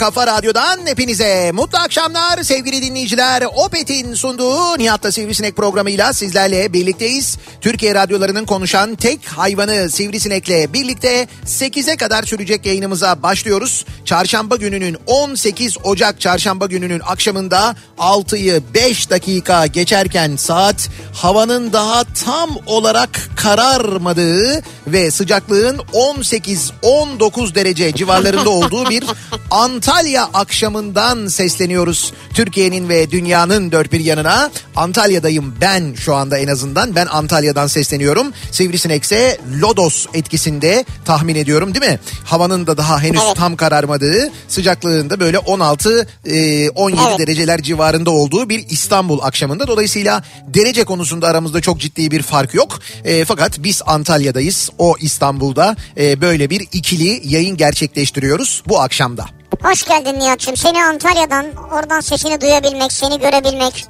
Kafa radyodan hepinize mutlu akşamlar sevgili dinleyiciler. Opet'in sunduğu Nihat'la Sivrisinek programıyla sizlerle birlikteyiz. Türkiye radyolarının konuşan tek hayvanı Sivrisinek'le birlikte 8'e kadar sürecek yayınımıza başlıyoruz. Çarşamba gününün 18 Ocak çarşamba gününün akşamında 6'yı 5 dakika geçerken saat havanın daha tam olarak kararmadığı ve sıcaklığın 18-19 derece civarlarında olduğu bir Antalya akşamından sesleniyoruz. Türkiye'nin ve dünyanın dört bir yanına Antalya'dayım ben şu anda en azından ben Antalya'dan sesleniyorum. Sivrisinekse Lodos etkisinde tahmin ediyorum değil mi? Havanın da daha henüz Evet. tam kararmadığı sıcaklığında böyle 16 e, 17 Evet. dereceler civarında olduğu bir İstanbul akşamında. Dolayısıyla derece konusunda aramızda çok ciddi bir fark yok. E, fakat biz Antalya'dayız. O İstanbul'da e, böyle bir ikili yayın gerçekleştiriyoruz bu akşamda. Hoş geldin Nihat'cığım. Seni Antalya'dan oradan sesini duyabilmek, seni görebilmek.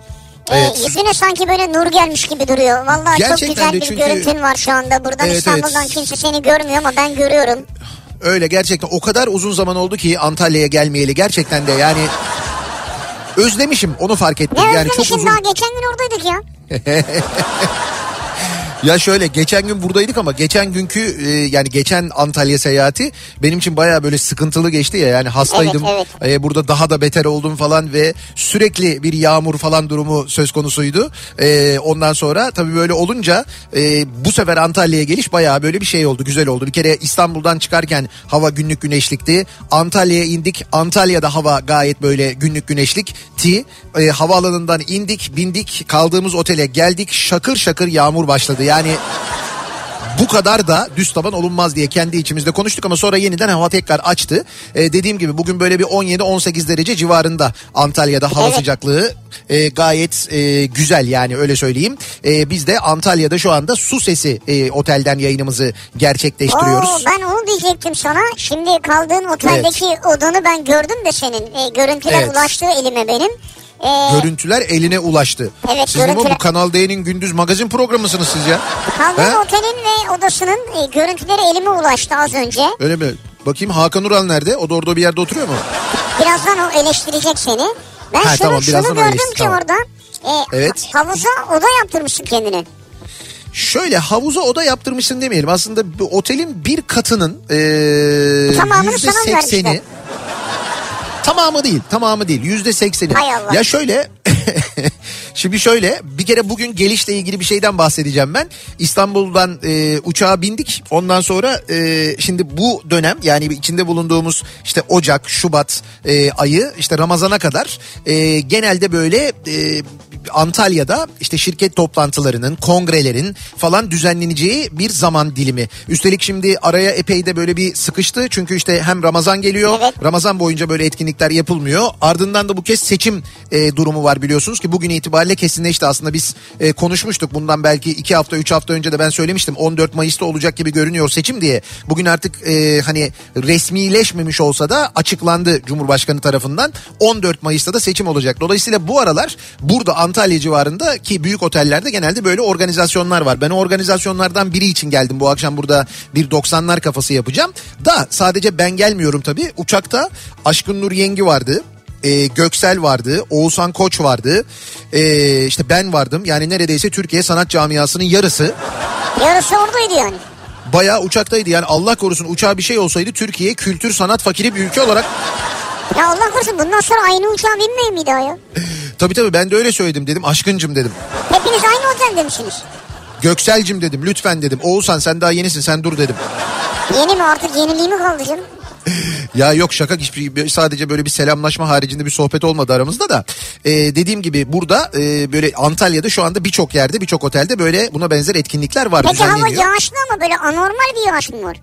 Evet. yüzüne sanki böyle nur gelmiş gibi duruyor. Vallahi Gerçekten çok güzel bir çünkü- görüntün var şu anda. Buradan Evet, İstanbul'dan evet. kimse seni görmüyor ama ben görüyorum. Öyle gerçekten o kadar uzun zaman oldu ki Antalya'ya gelmeyeli gerçekten de yani özlemişim onu fark ettim. Ne yani çok uzun. daha geçen gün oradaydık ya. Ya şöyle geçen gün buradaydık ama geçen günkü e, yani geçen Antalya seyahati benim için baya böyle sıkıntılı geçti ya yani hastaydım. Evet, E, burada daha da beter oldum falan ve sürekli bir yağmur falan durumu söz konusuydu. E, ondan sonra tabii böyle olunca e, bu sefer Antalya'ya geliş baya böyle bir şey oldu güzel oldu. Bir kere İstanbul'dan çıkarken hava günlük güneşlikti. Antalya'ya indik. Antalya'da hava gayet böyle günlük güneşlikti. E, havaalanından indik bindik kaldığımız otele geldik şakır şakır yağmur başladı. Yani bu kadar da düz taban olunmaz diye kendi içimizde konuştuk ama sonra yeniden hava tekrar açtı. Ee, dediğim gibi bugün böyle bir 17-18 derece civarında Antalya'da hava Evet. sıcaklığı e, gayet e, güzel yani öyle söyleyeyim. E, biz de Antalya'da şu anda su sesi e, otelden yayınımızı gerçekleştiriyoruz. Oo, ben onu diyecektim sana. Şimdi kaldığın oteldeki odanı ben gördüm de senin. E, görüntüler Evet. ulaştı elime benim. Ee, görüntüler eline ulaştı. Evet, siz görüntüler... bu Kanal D'nin gündüz magazin programısınız siz ya. Kaldığım otelin ve odasının e, görüntüleri elime ulaştı az önce. Öyle mi? Bakayım Hakan Ural nerede? O da orada bir yerde oturuyor mu? Birazdan o eleştirecek seni. Ben ha, şunu, tamam, şunu gördüm eleştir, ki tamam. orada. E, evet. Havuza oda yaptırmışsın kendini. Şöyle havuza oda yaptırmışsın demeyelim. Aslında otelin bir katının e, %80'i tamamı değil tamamı değil yüzde sekseni. Ya şöyle şimdi şöyle bir kere bugün gelişle ilgili bir şeyden bahsedeceğim ben. İstanbul'dan e, uçağa bindik ondan sonra e, şimdi bu dönem yani içinde bulunduğumuz işte Ocak, Şubat e, ayı işte Ramazan'a kadar e, genelde böyle e, Antalya'da işte şirket toplantılarının, kongrelerin falan düzenleneceği bir zaman dilimi. Üstelik şimdi araya epey de böyle bir sıkıştı. Çünkü işte hem Ramazan geliyor. Evet. Ramazan boyunca böyle etkinlikler yapılmıyor. Ardından da bu kez seçim e, durumu var biliyorsunuz ki bugün itibariyle kesinleşti. Aslında biz e, konuşmuştuk bundan belki iki hafta üç hafta önce de ben söylemiştim. 14 Mayıs'ta olacak gibi görünüyor seçim diye. Bugün artık e, hani resmileşmemiş olsa da açıklandı Cumhurbaşkanı tarafından. 14 Mayıs'ta da seçim olacak. Dolayısıyla bu aralar burada Antalya civarında ki büyük otellerde genelde böyle organizasyonlar var. Ben o organizasyonlardan biri için geldim bu akşam burada bir 90'lar kafası yapacağım. Da sadece ben gelmiyorum tabii. Uçakta Aşkın Nur Yengi vardı. e, Göksel vardı, Oğuzhan Koç vardı, e, işte ben vardım. Yani neredeyse Türkiye sanat camiasının yarısı Yarısı oradaydı yani. bayağı uçaktaydı. Yani Allah korusun uçağa bir şey olsaydı Türkiye kültür sanat fakiri bir ülke olarak Ya Allah korusun bundan sonra aynı uçağa binmeyin bir daha ya. tabii tabii ben de öyle söyledim dedim aşkıncım dedim. Hepiniz aynı otelde misiniz? Gökselcim dedim lütfen dedim. Oğuzhan sen daha yenisin sen dur dedim. Yeni mi artık yeniliği mi kaldı canım? Ya yok şaka hiçbir sadece böyle bir selamlaşma haricinde bir sohbet olmadı aramızda da. Ee, dediğim gibi burada e, böyle Antalya'da şu anda birçok yerde birçok otelde böyle buna benzer etkinlikler var Peki hava yağışlı ama böyle anormal bir yağış mı var?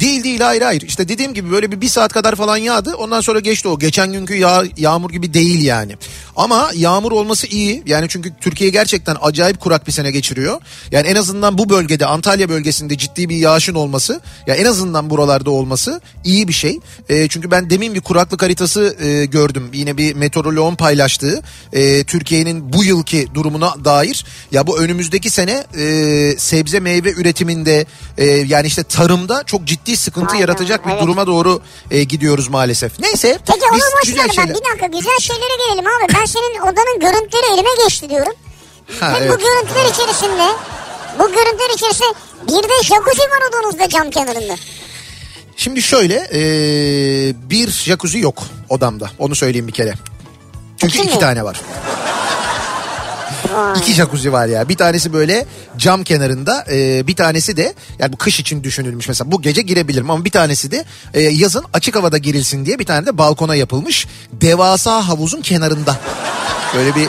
Değil değil hayır hayır. İşte dediğim gibi böyle bir, bir saat kadar falan yağdı. Ondan sonra geçti o. Geçen günkü yağ, yağmur gibi değil yani. Ama yağmur olması iyi. Yani çünkü Türkiye gerçekten acayip kurak bir sene geçiriyor. Yani en azından bu bölgede Antalya bölgesinde ciddi bir yağışın olması. Ya en azından buralarda olması iyi bir şey. E, çünkü ben demin bir kuraklık haritası e, gördüm. Yine bir meteoroloğun paylaştığı. e, Türkiye'nin bu yılki durumuna dair. Ya bu önümüzdeki sene e, sebze meyve üretiminde e, yani işte tarımda çok ciddi sıkıntı Aynen, yaratacak bir evet. duruma doğru e, gidiyoruz maalesef. Neyse. Peki biz onu boş güzel şeyler- bir dakika güzel şeylere gelelim abi. Ben senin odanın görüntüleri elime geçti diyorum. Ha, Ve evet. bu görüntüler içerisinde bu görüntüler içerisinde bir de jacuzzi var odanızda cam kenarında. Şimdi şöyle e, bir jacuzzi yok odamda onu söyleyeyim bir kere. Çünkü İki iki tane var. İki jacuzzi var ya. Bir tanesi böyle cam kenarında, e, bir tanesi de yani bu kış için düşünülmüş mesela. Bu gece girebilirim ama bir tanesi de e, yazın açık havada girilsin diye bir tane de balkona yapılmış. Devasa havuzun kenarında. Böyle bir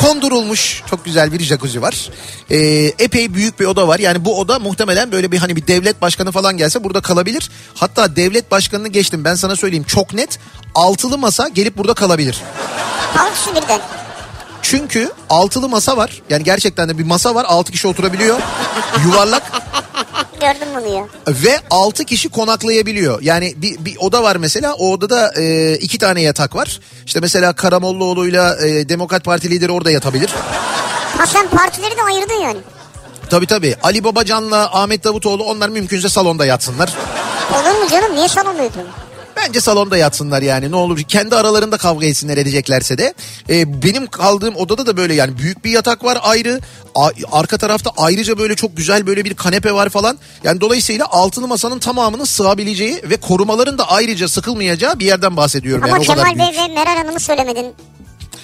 kondurulmuş çok güzel bir jacuzzi var. E, epey büyük bir oda var. Yani bu oda muhtemelen böyle bir hani bir devlet başkanı falan gelse burada kalabilir. Hatta devlet başkanını geçtim ben sana söyleyeyim çok net. Altılı masa gelip burada kalabilir. Al şu birden. Çünkü altılı masa var. Yani gerçekten de bir masa var. Altı kişi oturabiliyor. Yuvarlak Gördüm bunu ya. ve altı kişi konaklayabiliyor. Yani bir, bir oda var mesela. O odada e, iki tane yatak var. İşte mesela Karamollaoğlu'yla e, Demokrat Parti lideri orada yatabilir. Ha sen partileri de ayırdın yani. Tabii tabii. Ali Babacan'la Ahmet Davutoğlu onlar mümkünse salonda yatsınlar. Olur mu canım niye salonda yatıyorsun? Bence salonda yatsınlar yani ne olur kendi aralarında kavga etsinler edeceklerse de. Ee, benim kaldığım odada da böyle yani büyük bir yatak var ayrı. A- arka tarafta ayrıca böyle çok güzel böyle bir kanepe var falan. Yani dolayısıyla altılı masanın tamamının sığabileceği ve korumaların da ayrıca sıkılmayacağı bir yerden bahsediyorum. Ama yani o Kemal Bey ve Meral Hanım'ı söylemedin.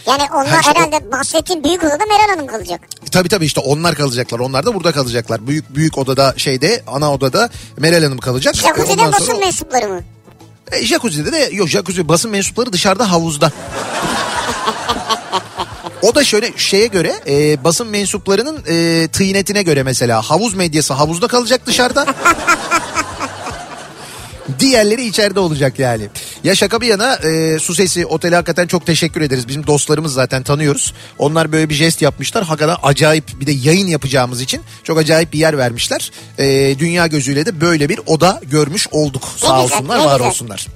Yani onlar Ha işte o- herhalde bahsettiğin büyük odada Meral Hanım kalacak. Tabii tabii işte onlar kalacaklar. Onlar da burada kalacaklar. Büyük büyük odada şeyde ana odada Meral Hanım kalacak. Jacuzzi'de Ondan basın sonra- mensupları mı? E, jacuzzi'de de yok jacuzzi basın mensupları dışarıda havuzda. O da şöyle şeye göre e, basın mensuplarının e, tıynetine göre mesela havuz medyası havuzda kalacak dışarıda. Diğerleri içeride olacak yani. Ya şaka bir yana e, su sesi otele hakikaten çok teşekkür ederiz. Bizim dostlarımız zaten tanıyoruz. Onlar böyle bir jest yapmışlar. Hakikaten acayip bir de yayın yapacağımız için çok acayip bir yer vermişler. E, dünya gözüyle de böyle bir oda görmüş olduk. Sağ güzel, olsunlar ne var güzel. olsunlar.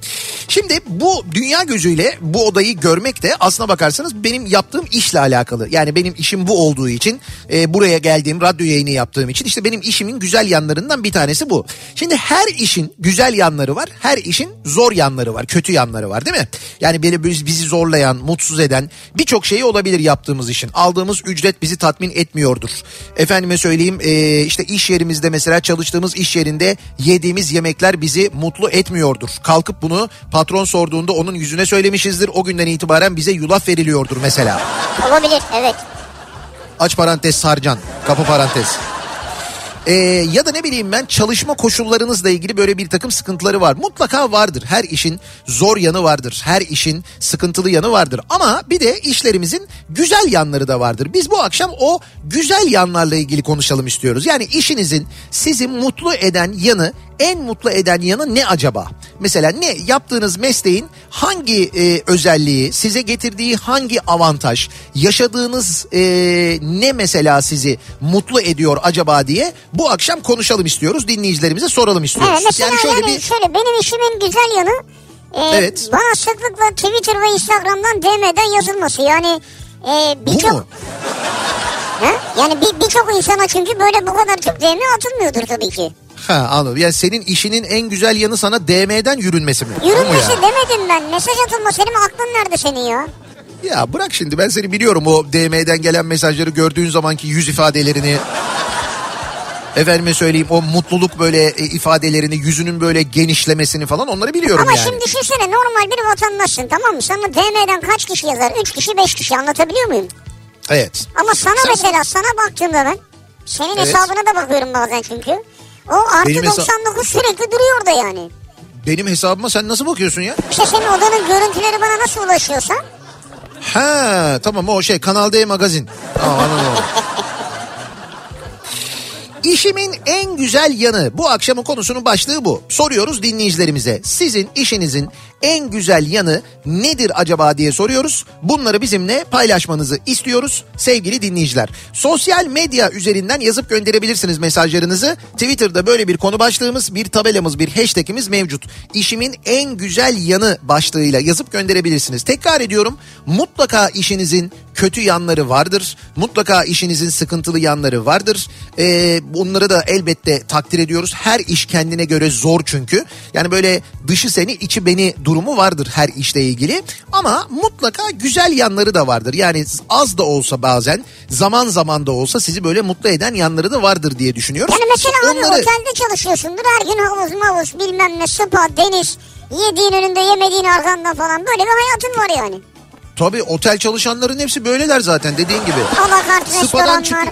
Şimdi bu dünya gözüyle bu odayı görmek de aslına bakarsanız benim yaptığım işle alakalı. Yani benim işim bu olduğu için e, buraya geldiğim radyo yayını yaptığım için işte benim işimin güzel yanlarından bir tanesi bu. Şimdi her işin güzel yanları var. Her işin zor yanları var. Kötü yanları var değil mi? Yani biz- bizi zorlayan, mutsuz eden birçok şey olabilir yaptığımız işin. Aldığımız ücret bizi tatmin etmiyordur. Efendime söyleyeyim e, işte iş yerimizde mesela çalıştığımız iş yerinde yediğimiz yemekler bizi mutlu etmiyordur. Kalkıp bunu patron sorduğunda onun yüzüne söylemişizdir. O günden itibaren bize yulaf veriliyordur mesela. Olabilir evet. Aç parantez sarcan. Kapı parantez. Ee, ya da ne bileyim ben çalışma koşullarınızla ilgili böyle bir takım sıkıntıları var. Mutlaka vardır. Her işin zor yanı vardır. Her işin sıkıntılı yanı vardır. Ama bir de işlerimizin güzel yanları da vardır. Biz bu akşam o güzel yanlarla ilgili konuşalım istiyoruz. Yani işinizin sizi mutlu eden yanı en mutlu eden yanı ne acaba? Mesela ne yaptığınız mesleğin hangi e, özelliği, size getirdiği hangi avantaj, yaşadığınız e, ne mesela sizi mutlu ediyor acaba diye bu akşam konuşalım istiyoruz. Dinleyicilerimize soralım istiyoruz. Evet, mesela yani şöyle yani bir şöyle benim işimin güzel yanı e, Evet. bana sıklıkla Twitter ve Instagram'dan DM'den yazılması. Yani e, birçok? Ha? Yani bir- birçok insana çünkü böyle bu kadar çok DM atılmıyordur tabii ki. Ha anladım. Yani senin işinin en güzel yanı sana DM'den yürünmesi mi? Yürünmesi yani? demedim ben. Mesaj atılma. Senin aklın nerede senin ya? Ya bırak şimdi ben seni biliyorum o DM'den gelen mesajları gördüğün zamanki yüz ifadelerini. Efendime söyleyeyim o mutluluk böyle e, ifadelerini yüzünün böyle genişlemesini falan onları biliyorum Ama yani. şimdi düşünsene normal bir vatandaşsın tamam mı? Sana DM'den kaç kişi yazar? 3 kişi 5 kişi anlatabiliyor muyum? Evet. Ama sana Sen- mesela sana baktığımda ben senin Evet. hesabına da bakıyorum bazen çünkü. O artı Benim hesa- 99 sürekli duruyor orada yani. Benim hesabıma sen nasıl bakıyorsun ya? İşte senin odanın görüntüleri bana nasıl ulaşıyorsa Ha tamam o şey Kanal D magazin. Tamam anladım. İşimin en güzel yanı bu akşamın konusunun başlığı bu. Soruyoruz dinleyicilerimize. Sizin işinizin en güzel yanı nedir acaba diye soruyoruz. Bunları bizimle paylaşmanızı istiyoruz sevgili dinleyiciler. Sosyal medya üzerinden yazıp gönderebilirsiniz mesajlarınızı. Twitter'da böyle bir konu başlığımız, bir tabelamız, bir hashtagimiz mevcut. İşimin en güzel yanı başlığıyla yazıp gönderebilirsiniz. Tekrar ediyorum mutlaka işinizin kötü yanları vardır. Mutlaka işinizin sıkıntılı yanları vardır. Ee, bunları da elbette takdir ediyoruz. Her iş kendine göre zor çünkü. Yani böyle dışı seni içi beni durumu vardır her işle ilgili. Ama mutlaka güzel yanları da vardır. Yani az da olsa bazen zaman zaman da olsa sizi böyle mutlu eden yanları da vardır diye düşünüyoruz. Yani mesela abi Onları- otelde çalışıyorsundur her gün havuz mavuz bilmem ne spa deniz yediğin önünde yemediğin arkanda falan böyle bir hayatın var yani. Tabii otel çalışanların hepsi böyleler zaten dediğin gibi. Alakart restoranlar. çıkıyor.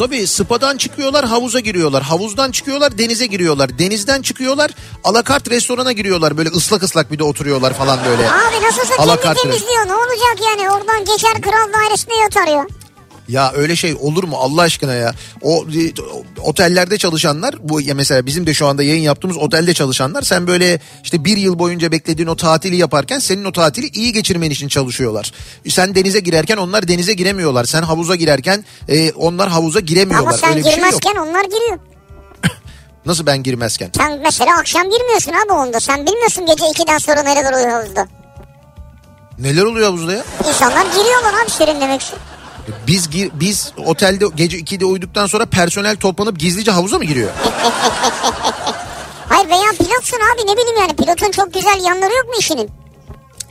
Tabii spadan çıkıyorlar havuza giriyorlar. Havuzdan çıkıyorlar denize giriyorlar. Denizden çıkıyorlar alakart restorana giriyorlar. Böyle ıslak ıslak bir de oturuyorlar falan böyle. Abi nasılsa Alakart kendi temizliyor ne olacak yani oradan geçer kral dairesinde yatar ya. Ya öyle şey olur mu Allah aşkına ya? O otellerde çalışanlar bu ya mesela bizim de şu anda yayın yaptığımız otelde çalışanlar sen böyle işte bir yıl boyunca beklediğin o tatili yaparken senin o tatili iyi geçirmen için çalışıyorlar. Sen denize girerken onlar denize giremiyorlar. Sen havuza girerken e, onlar havuza giremiyorlar. Ama sen öyle bir şey yok. girmezken onlar giriyor. Nasıl ben girmezken? Sen mesela akşam girmiyorsun abi onda. Sen bilmiyorsun gece 2'den sonra neler oluyor havuzda. Neler oluyor havuzda ya? İnsanlar giriyorlar abi serinlemek için. Biz biz otelde gece 2'de uyuduktan sonra personel toplanıp gizlice havuza mı giriyor? Hayır veya pilotsun abi ne bileyim yani pilotun çok güzel yanları yok mu işinin?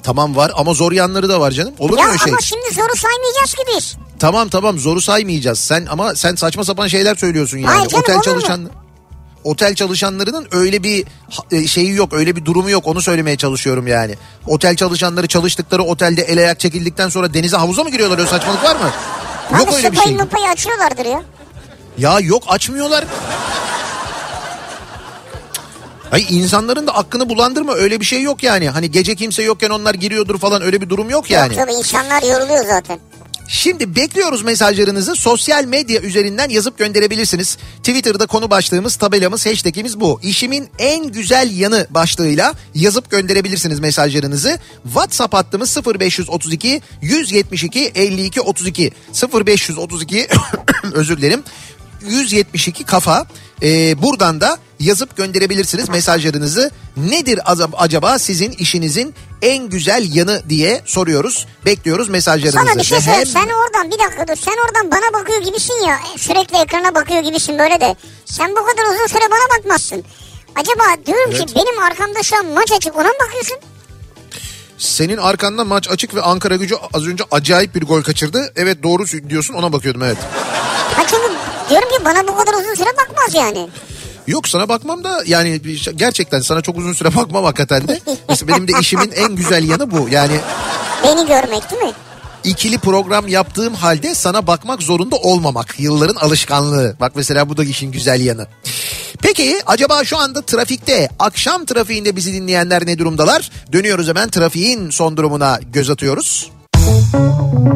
tamam var ama zor yanları da var canım. Olur mu Ya öyle şey? ama şimdi zoru saymayacağız ki biz. Tamam tamam zoru saymayacağız. Sen ama sen saçma sapan şeyler söylüyorsun yani. Hayır canım, otel olur mu? Otel çalışanlarının öyle bir e, şeyi yok, öyle bir durumu yok. Onu söylemeye çalışıyorum yani. Otel çalışanları çalıştıkları otelde el ayak çekildikten sonra denize havuza mı giriyorlar? Öyle saçmalık var mı? Yok Abi öyle bir şey. mıpayı açıyorlardır ya. Ya yok açmıyorlar. Hayır insanların da aklını bulandırma öyle bir şey yok yani. Hani gece kimse yokken onlar giriyordur falan öyle bir durum yok yani. Yok tabii insanlar yoruluyor zaten. Şimdi bekliyoruz mesajlarınızı sosyal medya üzerinden yazıp gönderebilirsiniz. Twitter'da konu başlığımız, tabelamız, hashtagimiz bu. İşimin en güzel yanı başlığıyla yazıp gönderebilirsiniz mesajlarınızı. WhatsApp hattımız 0532 172 52 32 0532 özür dilerim 172 kafa. Ee, buradan da yazıp gönderebilirsiniz mesajlarınızı. Nedir azab- acaba sizin işinizin en güzel yanı diye soruyoruz. Bekliyoruz mesajlarınızı. Sana bir şey söyleyeyim. hem- Sen oradan bir dakika dur. Sen oradan bana bakıyor gibisin ya. Sürekli ekrana bakıyor gibisin böyle de. Sen bu kadar uzun süre bana bakmazsın. Acaba diyorum Evet. ki benim arkamda şu an maç açık ona mı bakıyorsun? Senin arkanda maç açık ve Ankara gücü az önce acayip bir gol kaçırdı. Evet doğru diyorsun ona bakıyordum evet. Ha çünkü diyorum ki bana bu kadar uzun süre bakmaz yani. Yok sana bakmam da yani şey, gerçekten sana çok uzun süre bakmam hakikaten de. Mesela benim de işimin en güzel yanı bu. Yani Beni görmek değil mi? ikili program yaptığım halde sana bakmak zorunda olmamak. Yılların alışkanlığı. Bak mesela bu da işin güzel yanı. Peki acaba şu anda trafikte akşam trafiğinde bizi dinleyenler ne durumdalar? Dönüyoruz hemen trafiğin son durumuna göz atıyoruz. Müzik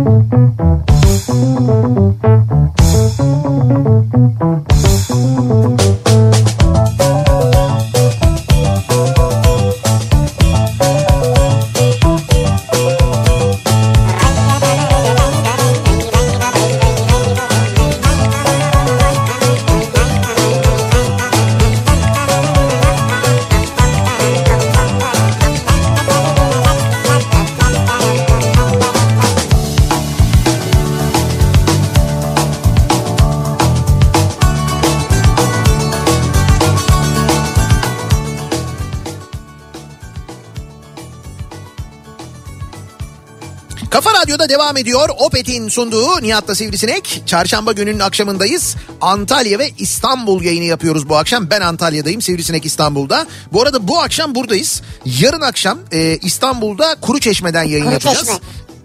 Kafa Radyo'da devam ediyor. Opet'in sunduğu Nihat'la Sivrisinek. Çarşamba gününün akşamındayız. Antalya ve İstanbul yayını yapıyoruz bu akşam. Ben Antalya'dayım, Sivrisinek İstanbul'da. Bu arada bu akşam buradayız. Yarın akşam e, İstanbul'da Kuruçeşme'den yayın Kuru yapacağız.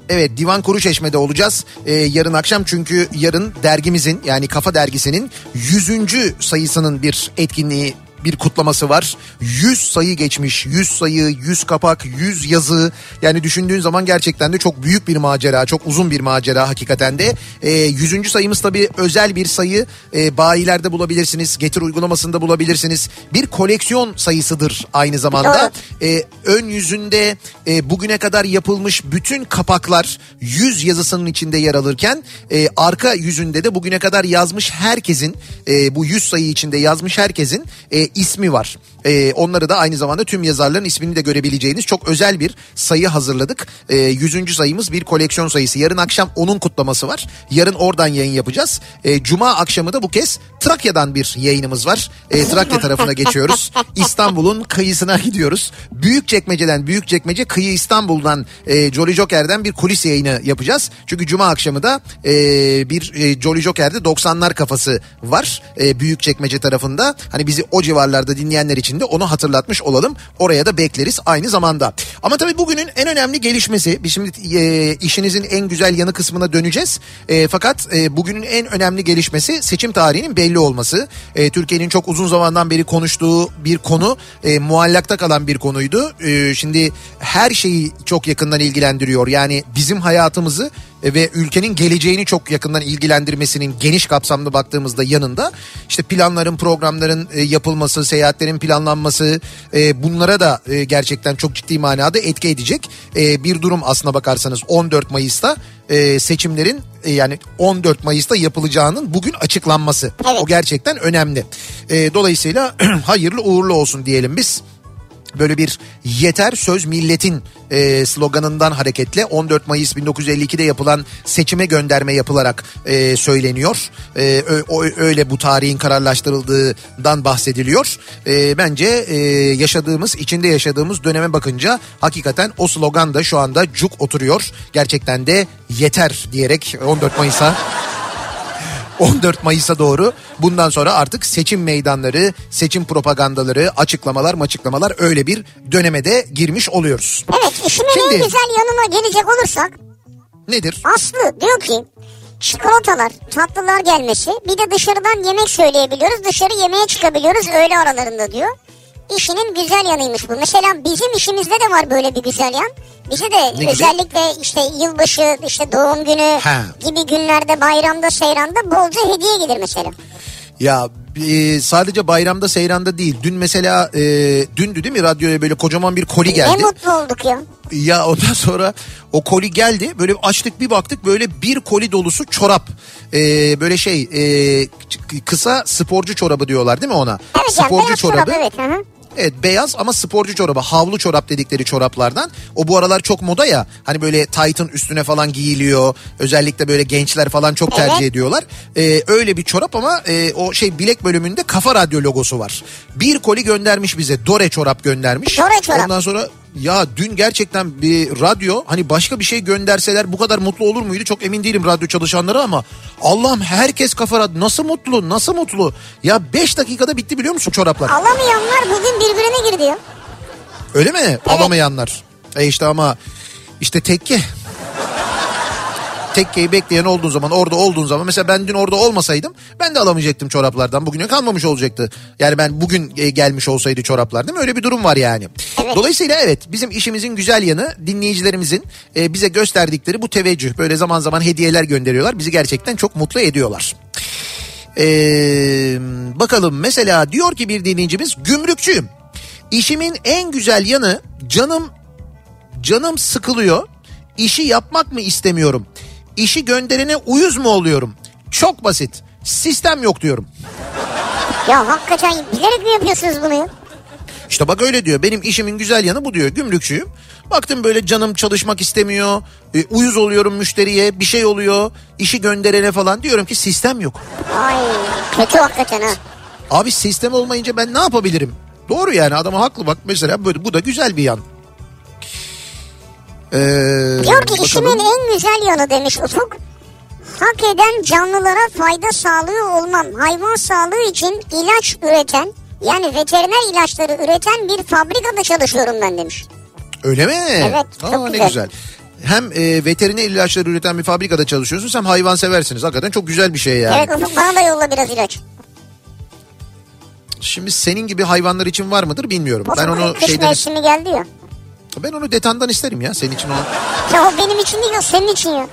Evet Divan Kuruçeşme'de olacağız ee, yarın akşam çünkü yarın dergimizin yani Kafa Dergisi'nin 100. sayısının bir etkinliği bir kutlaması var. 100 sayı geçmiş, 100 sayı, 100 kapak, 100 yazı. Yani düşündüğün zaman gerçekten de çok büyük bir macera, çok uzun bir macera hakikaten de. Ee, 100. sayımız tabii özel bir sayı. Ee, bayilerde bulabilirsiniz, Getir uygulamasında bulabilirsiniz. Bir koleksiyon sayısıdır aynı zamanda. Ee, ön yüzünde e, bugüne kadar yapılmış bütün kapaklar 100 yazısının içinde yer alırken e, arka yüzünde de bugüne kadar yazmış herkesin e, bu 100 sayı içinde yazmış herkesin e, ismi var. E, onları da aynı zamanda tüm yazarların ismini de görebileceğiniz çok özel bir sayı hazırladık. E, 100. sayımız bir koleksiyon sayısı. Yarın akşam onun kutlaması var. Yarın oradan yayın yapacağız. E, Cuma akşamı da bu kez Trakya'dan bir yayınımız var. E, Trakya tarafına geçiyoruz. İstanbul'un kıyısına gidiyoruz. Büyükçekmece'den Büyükçekmece kıyı İstanbul'dan e, Jolly Joker'den bir kulis yayını yapacağız. Çünkü Cuma akşamı da e, bir e, Jolly Joker'de 90'lar kafası var. E, Büyükçekmece tarafında. Hani bizi o civarlarda dinleyenler için de onu hatırlatmış olalım. Oraya da bekleriz aynı zamanda. Ama tabii bugünün en önemli gelişmesi. Biz şimdi e, işinizin en güzel yanı kısmına döneceğiz. E, fakat e, bugünün en önemli gelişmesi seçim tarihinin belli olması. E, Türkiye'nin çok uzun zamandan beri konuştuğu bir konu e, muallakta kalan bir konuydu. E, şimdi her şeyi çok yakından ilgilendiriyor. Yani bizim hayatımızı ve ülkenin geleceğini çok yakından ilgilendirmesinin geniş kapsamlı baktığımızda yanında işte planların programların e, yapılması seyahatlerin planlanması e, bunlara da e, gerçekten çok ciddi manada etki edecek e, bir durum aslına bakarsanız 14 Mayıs'ta e, seçimlerin e, yani 14 Mayıs'ta yapılacağının bugün açıklanması Evet. o gerçekten önemli E, dolayısıyla hayırlı uğurlu olsun diyelim biz. Böyle bir yeter söz milletin e, sloganından hareketle 14 Mayıs 1952'de yapılan seçime gönderme yapılarak e, söyleniyor. E, ö- o- öyle bu tarihin kararlaştırıldığından bahsediliyor. E, bence e, yaşadığımız, içinde yaşadığımız döneme bakınca hakikaten o slogan da şu anda cuk oturuyor. Gerçekten de yeter diyerek 14 Mayıs'a 14 Mayıs'a doğru bundan sonra artık seçim meydanları, seçim propagandaları, açıklamalar, açıklamalar öyle bir döneme de girmiş oluyoruz. Evet işimin Şimdi- en güzel yanına gelecek olursak Nedir? Aslı diyor ki çikolatalar, tatlılar gelmesi bir de dışarıdan yemek söyleyebiliyoruz. Dışarı yemeğe çıkabiliyoruz öğle aralarında diyor. İşinin güzel yanıymış bu. Mesela bizim işimizde de var böyle bir güzel yan. Bize de gibi? özellikle işte yılbaşı, işte doğum günü Ha. gibi günlerde bayramda, seyranda bolca hediye gelir mesela. Ya e, sadece bayramda seyranda değil. Dün mesela e, dündü değil mi radyoya böyle kocaman bir koli geldi. Ne mutlu olduk ya. Ya ondan sonra o koli geldi böyle açtık bir baktık böyle bir koli dolusu çorap. Ee, böyle şey e, kısa sporcu çorabı diyorlar değil mi ona? Evet yani sporcu beyaz çorap evet. Evet beyaz ama sporcu çorabı havlu çorap dedikleri çoraplardan. O bu aralar çok moda ya hani böyle taytın üstüne falan giyiliyor. Özellikle böyle gençler falan çok tercih Evet. ediyorlar. Ee, öyle bir çorap ama e, o şey bilek bölümünde kafa radyo logosu var. Bir koli göndermiş bize Dore çorap göndermiş. Dore çorap. Ondan sonra ya dün gerçekten bir radyo hani başka bir şey gönderseler bu kadar mutlu olur muydu? Çok emin değilim radyo çalışanları ama Allah'ım herkes kafa radyo nasıl mutlu nasıl mutlu? Ya 5 dakikada bitti biliyor musun çoraplar? Alamayanlar bugün birbirine girdi ya. öyle mi? Alamayanlar. E işte ama işte tekke tekkeyi bekleyen olduğun zaman orada olduğun zaman mesela ben dün orada olmasaydım ben de alamayacaktım çoraplardan bugüne kalmamış olacaktı. Yani ben bugün e, gelmiş olsaydı çoraplar değil mi öyle bir durum var yani. Dolayısıyla evet bizim işimizin güzel yanı dinleyicilerimizin e, bize gösterdikleri bu teveccüh böyle zaman zaman hediyeler gönderiyorlar bizi gerçekten çok mutlu ediyorlar. Ee, bakalım mesela diyor ki bir dinleyicimiz gümrükçüyüm. İşimin en güzel yanı canım canım sıkılıyor. İşi yapmak mı istemiyorum? İşi gönderene uyuz mu oluyorum? Çok basit. Sistem yok diyorum. Ya hakikaten bilerek mi yapıyorsunuz bunu ya? İşte bak öyle diyor. Benim işimin güzel yanı bu diyor. Gümrükçüyüm. Baktım böyle canım çalışmak istemiyor. e, uyuz oluyorum müşteriye. Bir şey oluyor. işi gönderene falan. Diyorum ki sistem yok. Ay kötü hakikaten ha. Abi sistem olmayınca ben ne yapabilirim? Doğru yani adama haklı bak mesela böyle bu da güzel bir yan. Ee, Diyor ki bakalım. işimin en güzel yanı demiş Ufuk. Hak eden canlılara fayda sağlıyor olmam. Hayvan sağlığı için ilaç üreten yani veteriner ilaçları üreten bir fabrikada çalışıyorum ben demiş. Öyle mi? Evet, çok Aa, ne güzel. güzel. Hem e, veteriner ilaçları üreten bir fabrikada çalışıyorsunuz hem hayvan seversiniz. Hakikaten çok güzel bir şey yani. Evet Ufuk bana da yolla biraz ilaç. Şimdi senin gibi hayvanlar için var mıdır bilmiyorum. O Ben onu kış şeyden mevsimi geldi ya. Ben onu detandan isterim ya senin için o. Ya o benim için değil o senin için ya.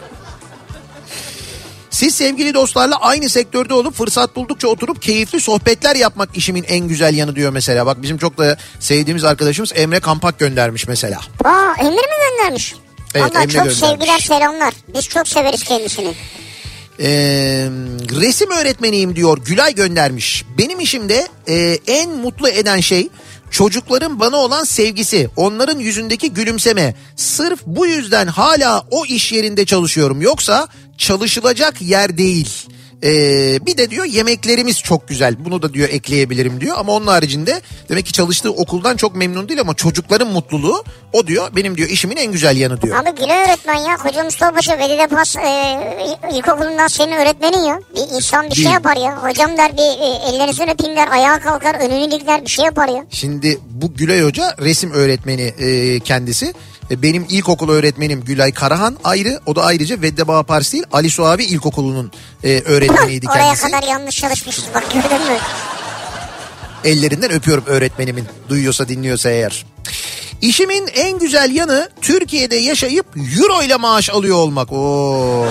Siz sevgili dostlarla aynı sektörde olup fırsat buldukça oturup keyifli sohbetler yapmak işimin en güzel yanı diyor mesela. Bak bizim çok da sevdiğimiz arkadaşımız Emre Kampak göndermiş mesela. Aa Emir mi göndermiş? Evet, Vallahi Emre çok göndermiş. sevgiler selamlar. Biz çok severiz kendisini. Ee, resim öğretmeniyim diyor Gülay göndermiş. Benim işimde e, en mutlu eden şey çocukların bana olan sevgisi, onların yüzündeki gülümseme. Sırf bu yüzden hala o iş yerinde çalışıyorum. Yoksa çalışılacak yer değil. Ee, bir de diyor yemeklerimiz çok güzel. Bunu da diyor ekleyebilirim diyor. Ama onun haricinde demek ki çalıştığı okuldan çok memnun değil ama çocukların mutluluğu o diyor benim diyor işimin en güzel yanı diyor. Abi Gülay öğretmen ya. Koca Mustafa'başı Velide Pas e, ilkokulundan senin öğretmenin ya. Bir insan bir şey Değil. yapar ya. Hocam der bir e, ellerinizden öpeyim der. Ayağa kalkar önünü dikler bir şey yapar ya. Şimdi bu Gülay Hoca resim öğretmeni e, kendisi. E, benim ilkokul öğretmenim Gülay Karahan ayrı. O da ayrıca Veddebağ Pars değil Ali Suavi İlkokulu'nun e, öğretmeniydi Oraya kendisi. kadar yanlış çalışmışız bak gördün mü? Ellerinden öpüyorum öğretmenimin. Duyuyorsa dinliyorsa eğer. İşimin en güzel yanı Türkiye'de yaşayıp euro ile maaş alıyor olmak. Oo.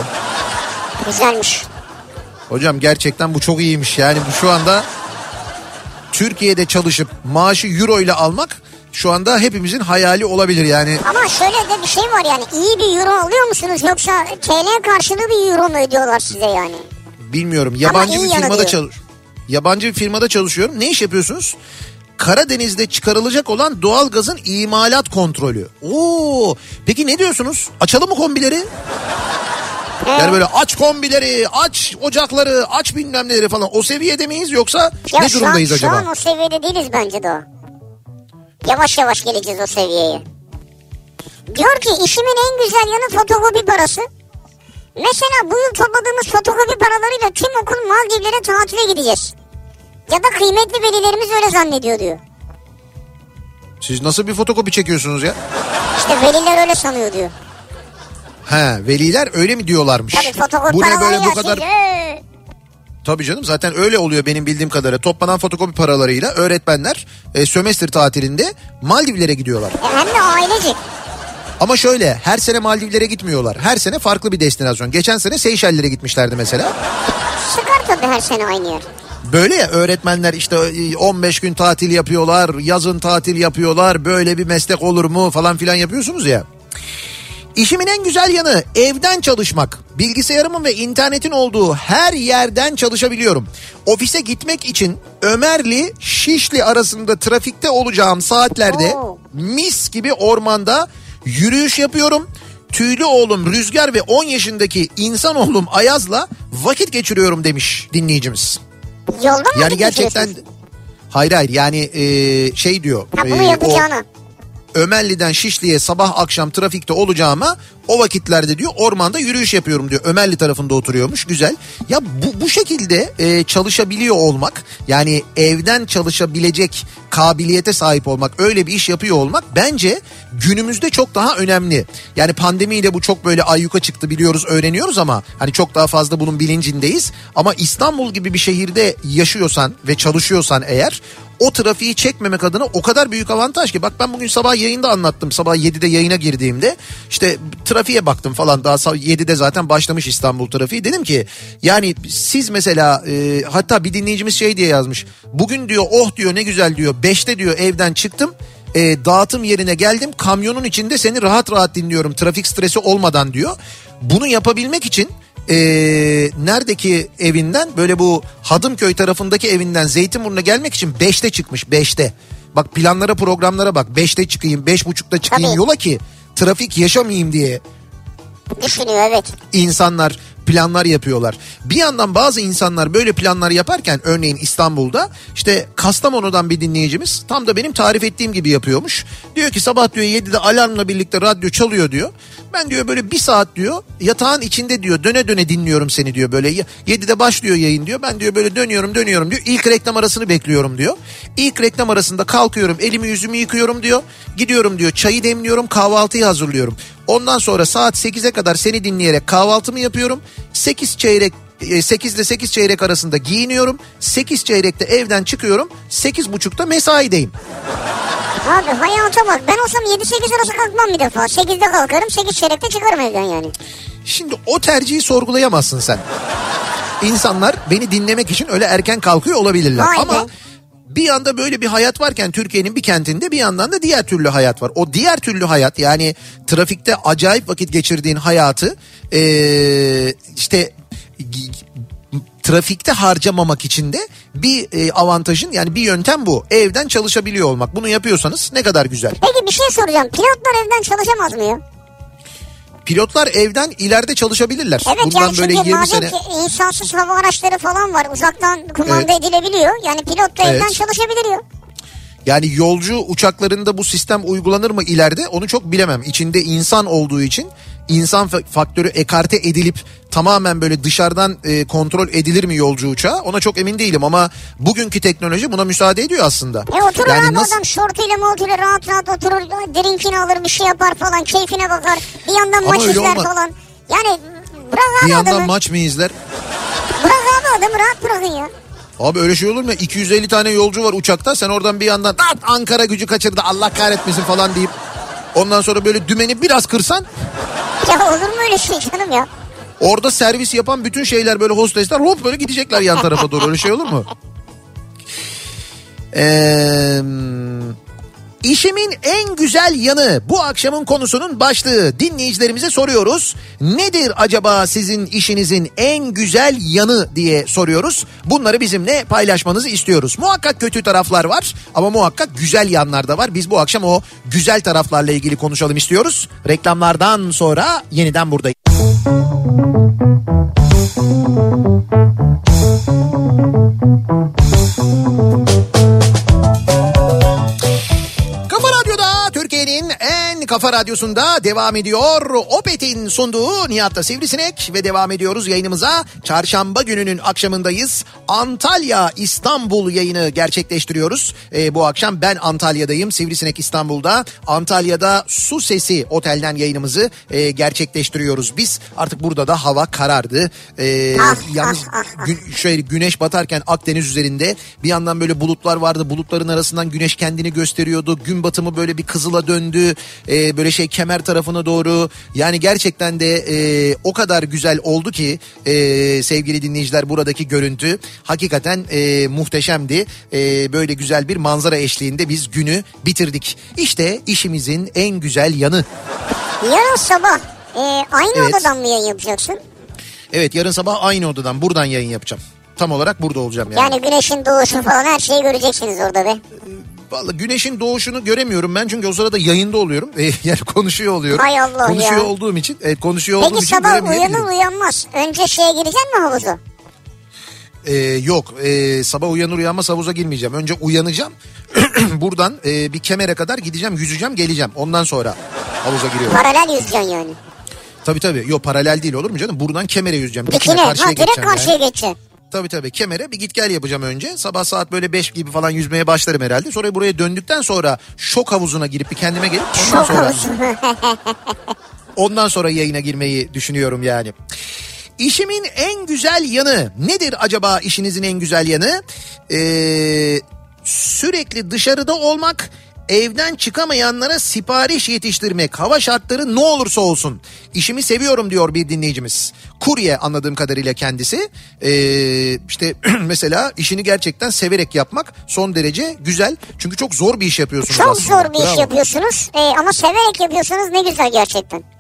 Güzelmiş. Hocam gerçekten bu çok iyiymiş. Yani bu şu anda Türkiye'de çalışıp maaşı euro ile almak şu anda hepimizin hayali olabilir yani. Ama şöyle de bir şey var yani iyi bir euro alıyor musunuz yoksa TL karşılığı bir euro mu ödüyorlar size yani? Bilmiyorum. Yabancı bir firmada çalış. Yabancı bir firmada çalışıyorum. Ne iş yapıyorsunuz? Karadeniz'de çıkarılacak olan doğalgazın imalat kontrolü. Oo! Peki ne diyorsunuz? Açalım mı kombileri? Yani böyle aç kombileri, aç ocakları, aç bilmem neleri falan. O seviyede miyiz yoksa Ya ne durumdayız an, acaba? Şu an o seviyede değiliz bence de o. Yavaş yavaş geleceğiz o seviyeye. Diyor ki işimin en güzel yanı fotokopi parası. Mesela bu yıl topladığımız fotokopi paralarıyla tüm okul Maldivlere tatile gideceğiz. Ya da kıymetli velilerimiz öyle zannediyor diyor. Siz nasıl bir fotokopi çekiyorsunuz ya? İşte veliler öyle sanıyor diyor. He, veliler öyle mi diyorlarmış? Tabii fotokopi bu ne paraları böyle bu kadar ee. Tabii canım zaten öyle oluyor benim bildiğim kadarıyla. Toplanan fotokopi paralarıyla öğretmenler e, sömestr tatilinde Maldivlere gidiyorlar. E, hem de ailecek. Ama şöyle her sene Maldivlere gitmiyorlar. Her sene farklı bir destinasyon. Geçen sene Seyşeller'e gitmişlerdi mesela. Sıkar tabii her sene aynı yer. Böyle ya öğretmenler işte e, 15 gün tatil yapıyorlar, yazın tatil yapıyorlar. Böyle bir meslek olur mu falan filan yapıyorsunuz ya. İşimin en güzel yanı evden çalışmak. Bilgisayarımın ve internetin olduğu her yerden çalışabiliyorum. Ofise gitmek için Ömerli Şişli arasında trafikte olacağım saatlerde mis gibi ormanda yürüyüş yapıyorum. Tüylü oğlum Rüzgar ve 10 yaşındaki insan oğlum Ayaz'la vakit geçiriyorum demiş dinleyicimiz. Yolda mı Yani gerçekten hayır hayır yani e, şey diyor. Ha bunu e, o- yapacağına. Ömerli'den Şişli'ye sabah akşam trafikte olacağıma o vakitlerde diyor ormanda yürüyüş yapıyorum diyor. Ömerli tarafında oturuyormuş güzel. Ya bu, bu şekilde e, çalışabiliyor olmak yani evden çalışabilecek kabiliyete sahip olmak öyle bir iş yapıyor olmak bence günümüzde çok daha önemli. Yani pandemiyle bu çok böyle ayyuka çıktı biliyoruz öğreniyoruz ama hani çok daha fazla bunun bilincindeyiz. Ama İstanbul gibi bir şehirde yaşıyorsan ve çalışıyorsan eğer o trafiği çekmemek adına o kadar büyük avantaj ki. Bak ben bugün sabah yayında anlattım sabah 7'de yayına girdiğimde. İşte trafiğe baktım falan daha sa- 7'de zaten başlamış İstanbul trafiği. Dedim ki yani siz mesela e, hatta bir dinleyicimiz şey diye yazmış. Bugün diyor oh diyor ne güzel diyor. 5'te diyor evden çıktım e, dağıtım yerine geldim kamyonun içinde seni rahat rahat dinliyorum trafik stresi olmadan diyor bunu yapabilmek için e, neredeki evinden böyle bu Hadımköy tarafındaki evinden Zeytinburnu'na gelmek için 5'te çıkmış 5'te. Bak planlara programlara bak 5'te çıkayım 5.30'da çıkayım Tabii. yola ki trafik yaşamayayım diye Düşünüyor evet. insanlar planlar yapıyorlar. Bir yandan bazı insanlar böyle planlar yaparken örneğin İstanbul'da işte Kastamonu'dan bir dinleyicimiz tam da benim tarif ettiğim gibi yapıyormuş. Diyor ki sabah diyor 7'de alarmla birlikte radyo çalıyor diyor. Ben diyor böyle bir saat diyor yatağın içinde diyor döne döne dinliyorum seni diyor böyle 7'de başlıyor yayın diyor. Ben diyor böyle dönüyorum dönüyorum diyor. İlk reklam arasını bekliyorum diyor. İlk reklam arasında kalkıyorum elimi yüzümü yıkıyorum diyor. Gidiyorum diyor çayı demliyorum kahvaltıyı hazırlıyorum. Ondan sonra saat 8'e kadar seni dinleyerek kahvaltımı yapıyorum. 8 çeyrek 8 ile 8 çeyrek arasında giyiniyorum. 8 çeyrekte evden çıkıyorum. 8.30'da mesaideyim. Abi hayata bak ben olsam 7-8 arası kalkmam bir defa. 8'de kalkarım 8 çeyrekte çıkarım evden yani. Şimdi o tercihi sorgulayamazsın sen. İnsanlar beni dinlemek için öyle erken kalkıyor olabilirler. Vay be. Ama bir yanda böyle bir hayat varken Türkiye'nin bir kentinde bir yandan da diğer türlü hayat var. O diğer türlü hayat yani trafikte acayip vakit geçirdiğin hayatı ee, işte trafikte harcamamak için de bir e, avantajın yani bir yöntem bu. Evden çalışabiliyor olmak. Bunu yapıyorsanız ne kadar güzel. Peki bir şey soracağım. Pilotlar evden çalışamaz mı ya? Pilotlar evden ileride çalışabilirler. Evet Bundan yani böyle çünkü 20 madem sene... ki insansız hava araçları falan var. Uzaktan kumanda Evet. edilebiliyor. Yani pilot da Evet. evden çalışabilir ya. Yani yolcu uçaklarında bu sistem uygulanır mı ileride onu çok bilemem. İçinde insan olduğu için insan fa- faktörü ekarte edilip tamamen böyle dışarıdan e, kontrol edilir mi yolcu uçağı ona çok emin değilim ama bugünkü teknoloji buna müsaade ediyor aslında. E oturur yani abi nasıl adam şortuyla moltuyla rahat rahat oturur. Drinkini alır bir şey yapar falan. Keyfine bakar. Bir yandan Ama maç izler olmaz. falan. Yani bırak bir abi yandan adamı. maç mı izler? Bırak abi adamı rahat bırakın ya. Abi öyle şey olur mu? 250 tane yolcu var uçakta. Sen oradan bir yandan "Lan Ankara gücü kaçırdı Allah kahretmesin falan deyip ondan sonra böyle dümeni biraz kırsan Ya olur mu öyle şey canım ya? Orada servis yapan bütün şeyler böyle hostesler hop böyle gidecekler yan tarafa doğru. Öyle şey olur mu? Ee, işimin en güzel yanı bu akşamın konusunun başlığı. Dinleyicilerimize soruyoruz. Nedir acaba sizin işinizin en güzel yanı diye soruyoruz. Bunları bizimle paylaşmanızı istiyoruz. Muhakkak kötü taraflar var ama muhakkak güzel yanlar da var. Biz bu akşam o güzel taraflarla ilgili konuşalım istiyoruz. Reklamlardan sonra yeniden buradayız. Kafa radyosunda devam ediyor. Opet'in sunduğu Nihat'ta Sivrisinek ve devam ediyoruz yayınımıza. Çarşamba gününün akşamındayız. Antalya İstanbul yayını gerçekleştiriyoruz. Ee, bu akşam ben Antalya'dayım. Sivrisinek İstanbul'da. Antalya'da Su Sesi Otel'den yayınımızı e, gerçekleştiriyoruz biz. Artık burada da hava karardı. Ah, yalnız ah, ah, gün, şöyle güneş batarken Akdeniz üzerinde bir yandan böyle bulutlar vardı. Bulutların arasından güneş kendini gösteriyordu. Gün batımı böyle bir kızıla döndü. Ee, böyle şey kemer tarafına doğru. Yani gerçekten de e, o kadar güzel oldu ki e, sevgili dinleyiciler buradaki görüntü hakikaten e, muhteşemdi. E, böyle güzel bir manzara eşliğinde biz günü bitirdik. İşte işimizin en güzel yanı. Yarın sabah e, aynı Evet. odadan mı yayın yapacaksın? Evet yarın sabah aynı odadan buradan yayın yapacağım. Tam olarak burada olacağım yani. Yani güneşin doğuşu falan her şeyi göreceksiniz orada be. Vallahi güneşin doğuşunu göremiyorum ben çünkü o sırada yayında oluyorum. E, yani konuşuyor oluyorum. Hay Allah konuşuyor ya. olduğum için, evet konuşuyor olduğum Peki için sabah göremeyebilirim. uyanır uyanmaz. Önce şeye gireceksin mi havuza? Ee, yok e, sabah uyanır uyanmaz havuza girmeyeceğim. Önce uyanacağım. Buradan e, bir kemere kadar gideceğim yüzeceğim geleceğim. Ondan sonra havuza giriyorum. Paralel yüzeceksin yani. Tabii tabii. Yok paralel değil olur mu canım? Buradan kemere yüzeceğim. Dikine Dikine. karşıya Ha direkt karşıya yani. geçeceksin. Tabii tabii kemere bir git gel yapacağım önce. Sabah saat böyle 5 gibi falan yüzmeye başlarım herhalde. Sonra buraya döndükten sonra şok havuzuna girip bir kendime gelip ondan sonra ondan sonra yayına girmeyi düşünüyorum yani. İşimin en güzel yanı nedir acaba işinizin en güzel yanı? Ee, sürekli dışarıda olmak, evden çıkamayanlara sipariş yetiştirmek, hava şartları ne olursa olsun. İşimi seviyorum diyor bir dinleyicimiz. Kurye anladığım kadarıyla kendisi. Ee, işte mesela işini gerçekten severek yapmak son derece güzel. Çünkü çok zor bir iş yapıyorsunuz Çok aslında. zor bir iş Bravo. yapıyorsunuz e, ama severek yapıyorsunuz ne güzel gerçekten.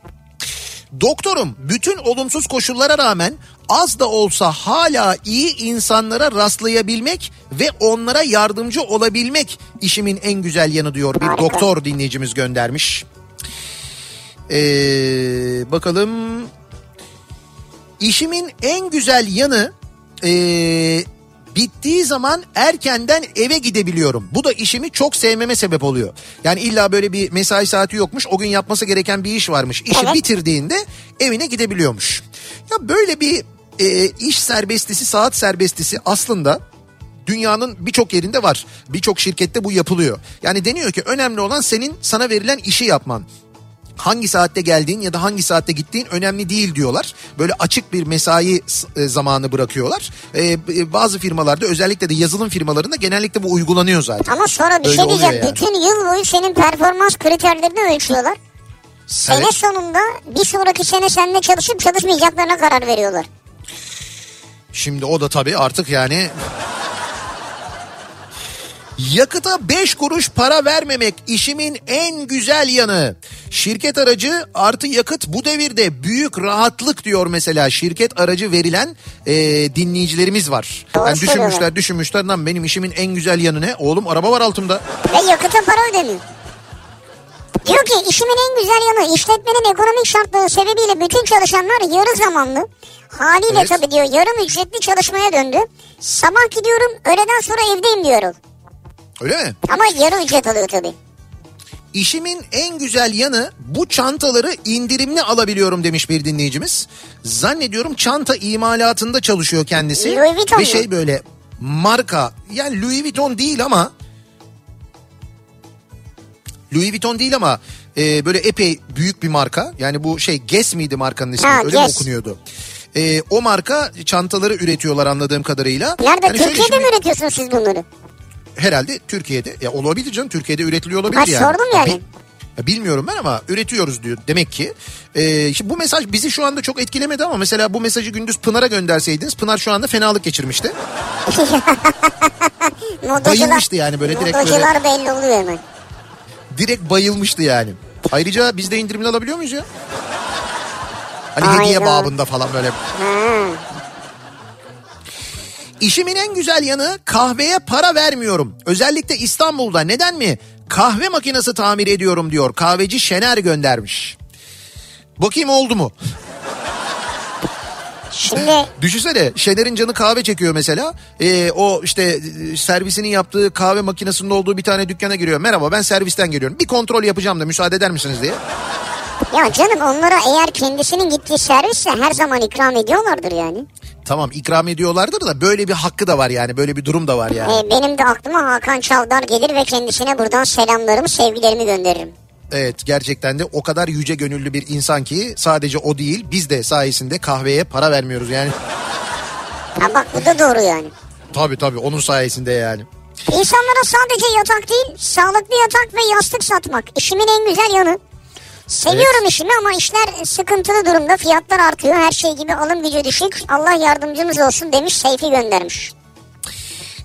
Doktorum bütün olumsuz koşullara rağmen az da olsa hala iyi insanlara rastlayabilmek ve onlara yardımcı olabilmek işimin en güzel yanı diyor bir doktor dinleyicimiz göndermiş. Ee, bakalım İşimin en güzel yanı ee, bittiği zaman erkenden eve gidebiliyorum. Bu da işimi çok sevmeme sebep oluyor. Yani illa böyle bir mesai saati yokmuş. O gün yapması gereken bir iş varmış. İşi Evet. bitirdiğinde evine gidebiliyormuş. Ya böyle bir e, iş serbestisi, saat serbestisi aslında dünyanın birçok yerinde var. Birçok şirkette bu yapılıyor. Yani deniyor ki önemli olan senin sana verilen işi yapman. Hangi saatte geldiğin ya da hangi saatte gittiğin önemli değil diyorlar. Böyle açık bir mesai e, zamanı bırakıyorlar. E, b- bazı firmalarda özellikle de yazılım firmalarında genellikle bu uygulanıyor zaten. Ama sonra bir Öyle şey diyeceğim. yani. Bütün yıl boyu senin performans kriterlerini ölçüyorlar. Sene Evet. sonunda bir sonraki sene seninle çalışıp çalışmayacaklarına karar veriyorlar. Şimdi o da tabii artık yani... Yakıta 5 kuruş para vermemek işimin en güzel yanı. Şirket aracı artı yakıt bu devirde büyük rahatlık diyor mesela şirket aracı verilen e, dinleyicilerimiz var. Doğru Yani düşünmüşler düşünmüşler lan benim işimin en güzel yanı ne? Oğlum araba var altımda. Ve yakıta para ödemiyor. Diyor ki işimin en güzel yanı işletmenin ekonomik şartları sebebiyle bütün çalışanlar yarı zamanlı. Haliyle Evet. tabii diyor yarım ücretli çalışmaya döndü. Sabah gidiyorum öğleden sonra evdeyim diyor. Öyle mi? Ama yarı ücret alıyor tabii. İşimin en güzel yanı bu çantaları indirimli alabiliyorum demiş bir dinleyicimiz. Zannediyorum çanta imalatında çalışıyor kendisi. Louis Vuitton Ve şey böyle marka yani Louis Vuitton değil ama Louis Vuitton değil ama e, böyle epey büyük bir marka. Yani bu şey Guess miydi markanın ismi Ha, öyle mi Guess. okunuyordu? E, o marka çantaları üretiyorlar anladığım kadarıyla. Nerede? Yani Türkiye'de şimdi- mi üretiyorsunuz siz bunları? Herhalde Türkiye'de. Ya olabilir canım Türkiye'de üretiliyor olabilir Ha, yani. sordum yani. Bi- ya bilmiyorum ben ama üretiyoruz diyor demek ki. Ee, şimdi bu mesaj bizi şu anda çok etkilemedi ama mesela bu mesajı gündüz Pınar'a gönderseydiniz Pınar şu anda fenalık geçirmişti. Bayılmıştı yani böyle direkt böyle belli oluyor hemen. direkt bayılmıştı yani. Ayrıca biz de indirimli alabiliyor muyuz ya? Hani Hayda. hediye babında falan böyle. Ha. İşimin en güzel yanı kahveye para vermiyorum. Özellikle İstanbul'da neden mi? Kahve makinesi tamir ediyorum diyor. Kahveci Şener göndermiş. Bakayım oldu mu? Şimdi Düşünsene Şener'in canı kahve çekiyor mesela. Ee, o işte e, servisinin yaptığı kahve makinesinin olduğu bir tane dükkana giriyor. Merhaba ben servisten geliyorum. Bir kontrol yapacağım da müsaade eder misiniz diye. Ya canım onlara eğer kendisinin gittiği servisse her zaman ikram ediyorlardır yani. Tamam ikram ediyorlardır da böyle bir hakkı da var yani. Böyle bir durum da var yani. Ee, benim de aklıma Hakan Çavdar gelir ve kendisine buradan selamlarımı sevgilerimi gönderirim. Evet gerçekten de o kadar yüce gönüllü bir insan ki sadece o değil biz de sayesinde kahveye para vermiyoruz yani. Ha bak bu da doğru yani. Tabii tabii onun sayesinde yani. İnsanlara sadece yatak değil, sağlıklı yatak ve yastık satmak. İşimin en güzel yanı. Seviyorum işimi ama işler sıkıntılı durumda. Fiyatlar artıyor. Her şey gibi alım gücü düşük. Allah yardımcımız olsun demiş Seyfi göndermiş.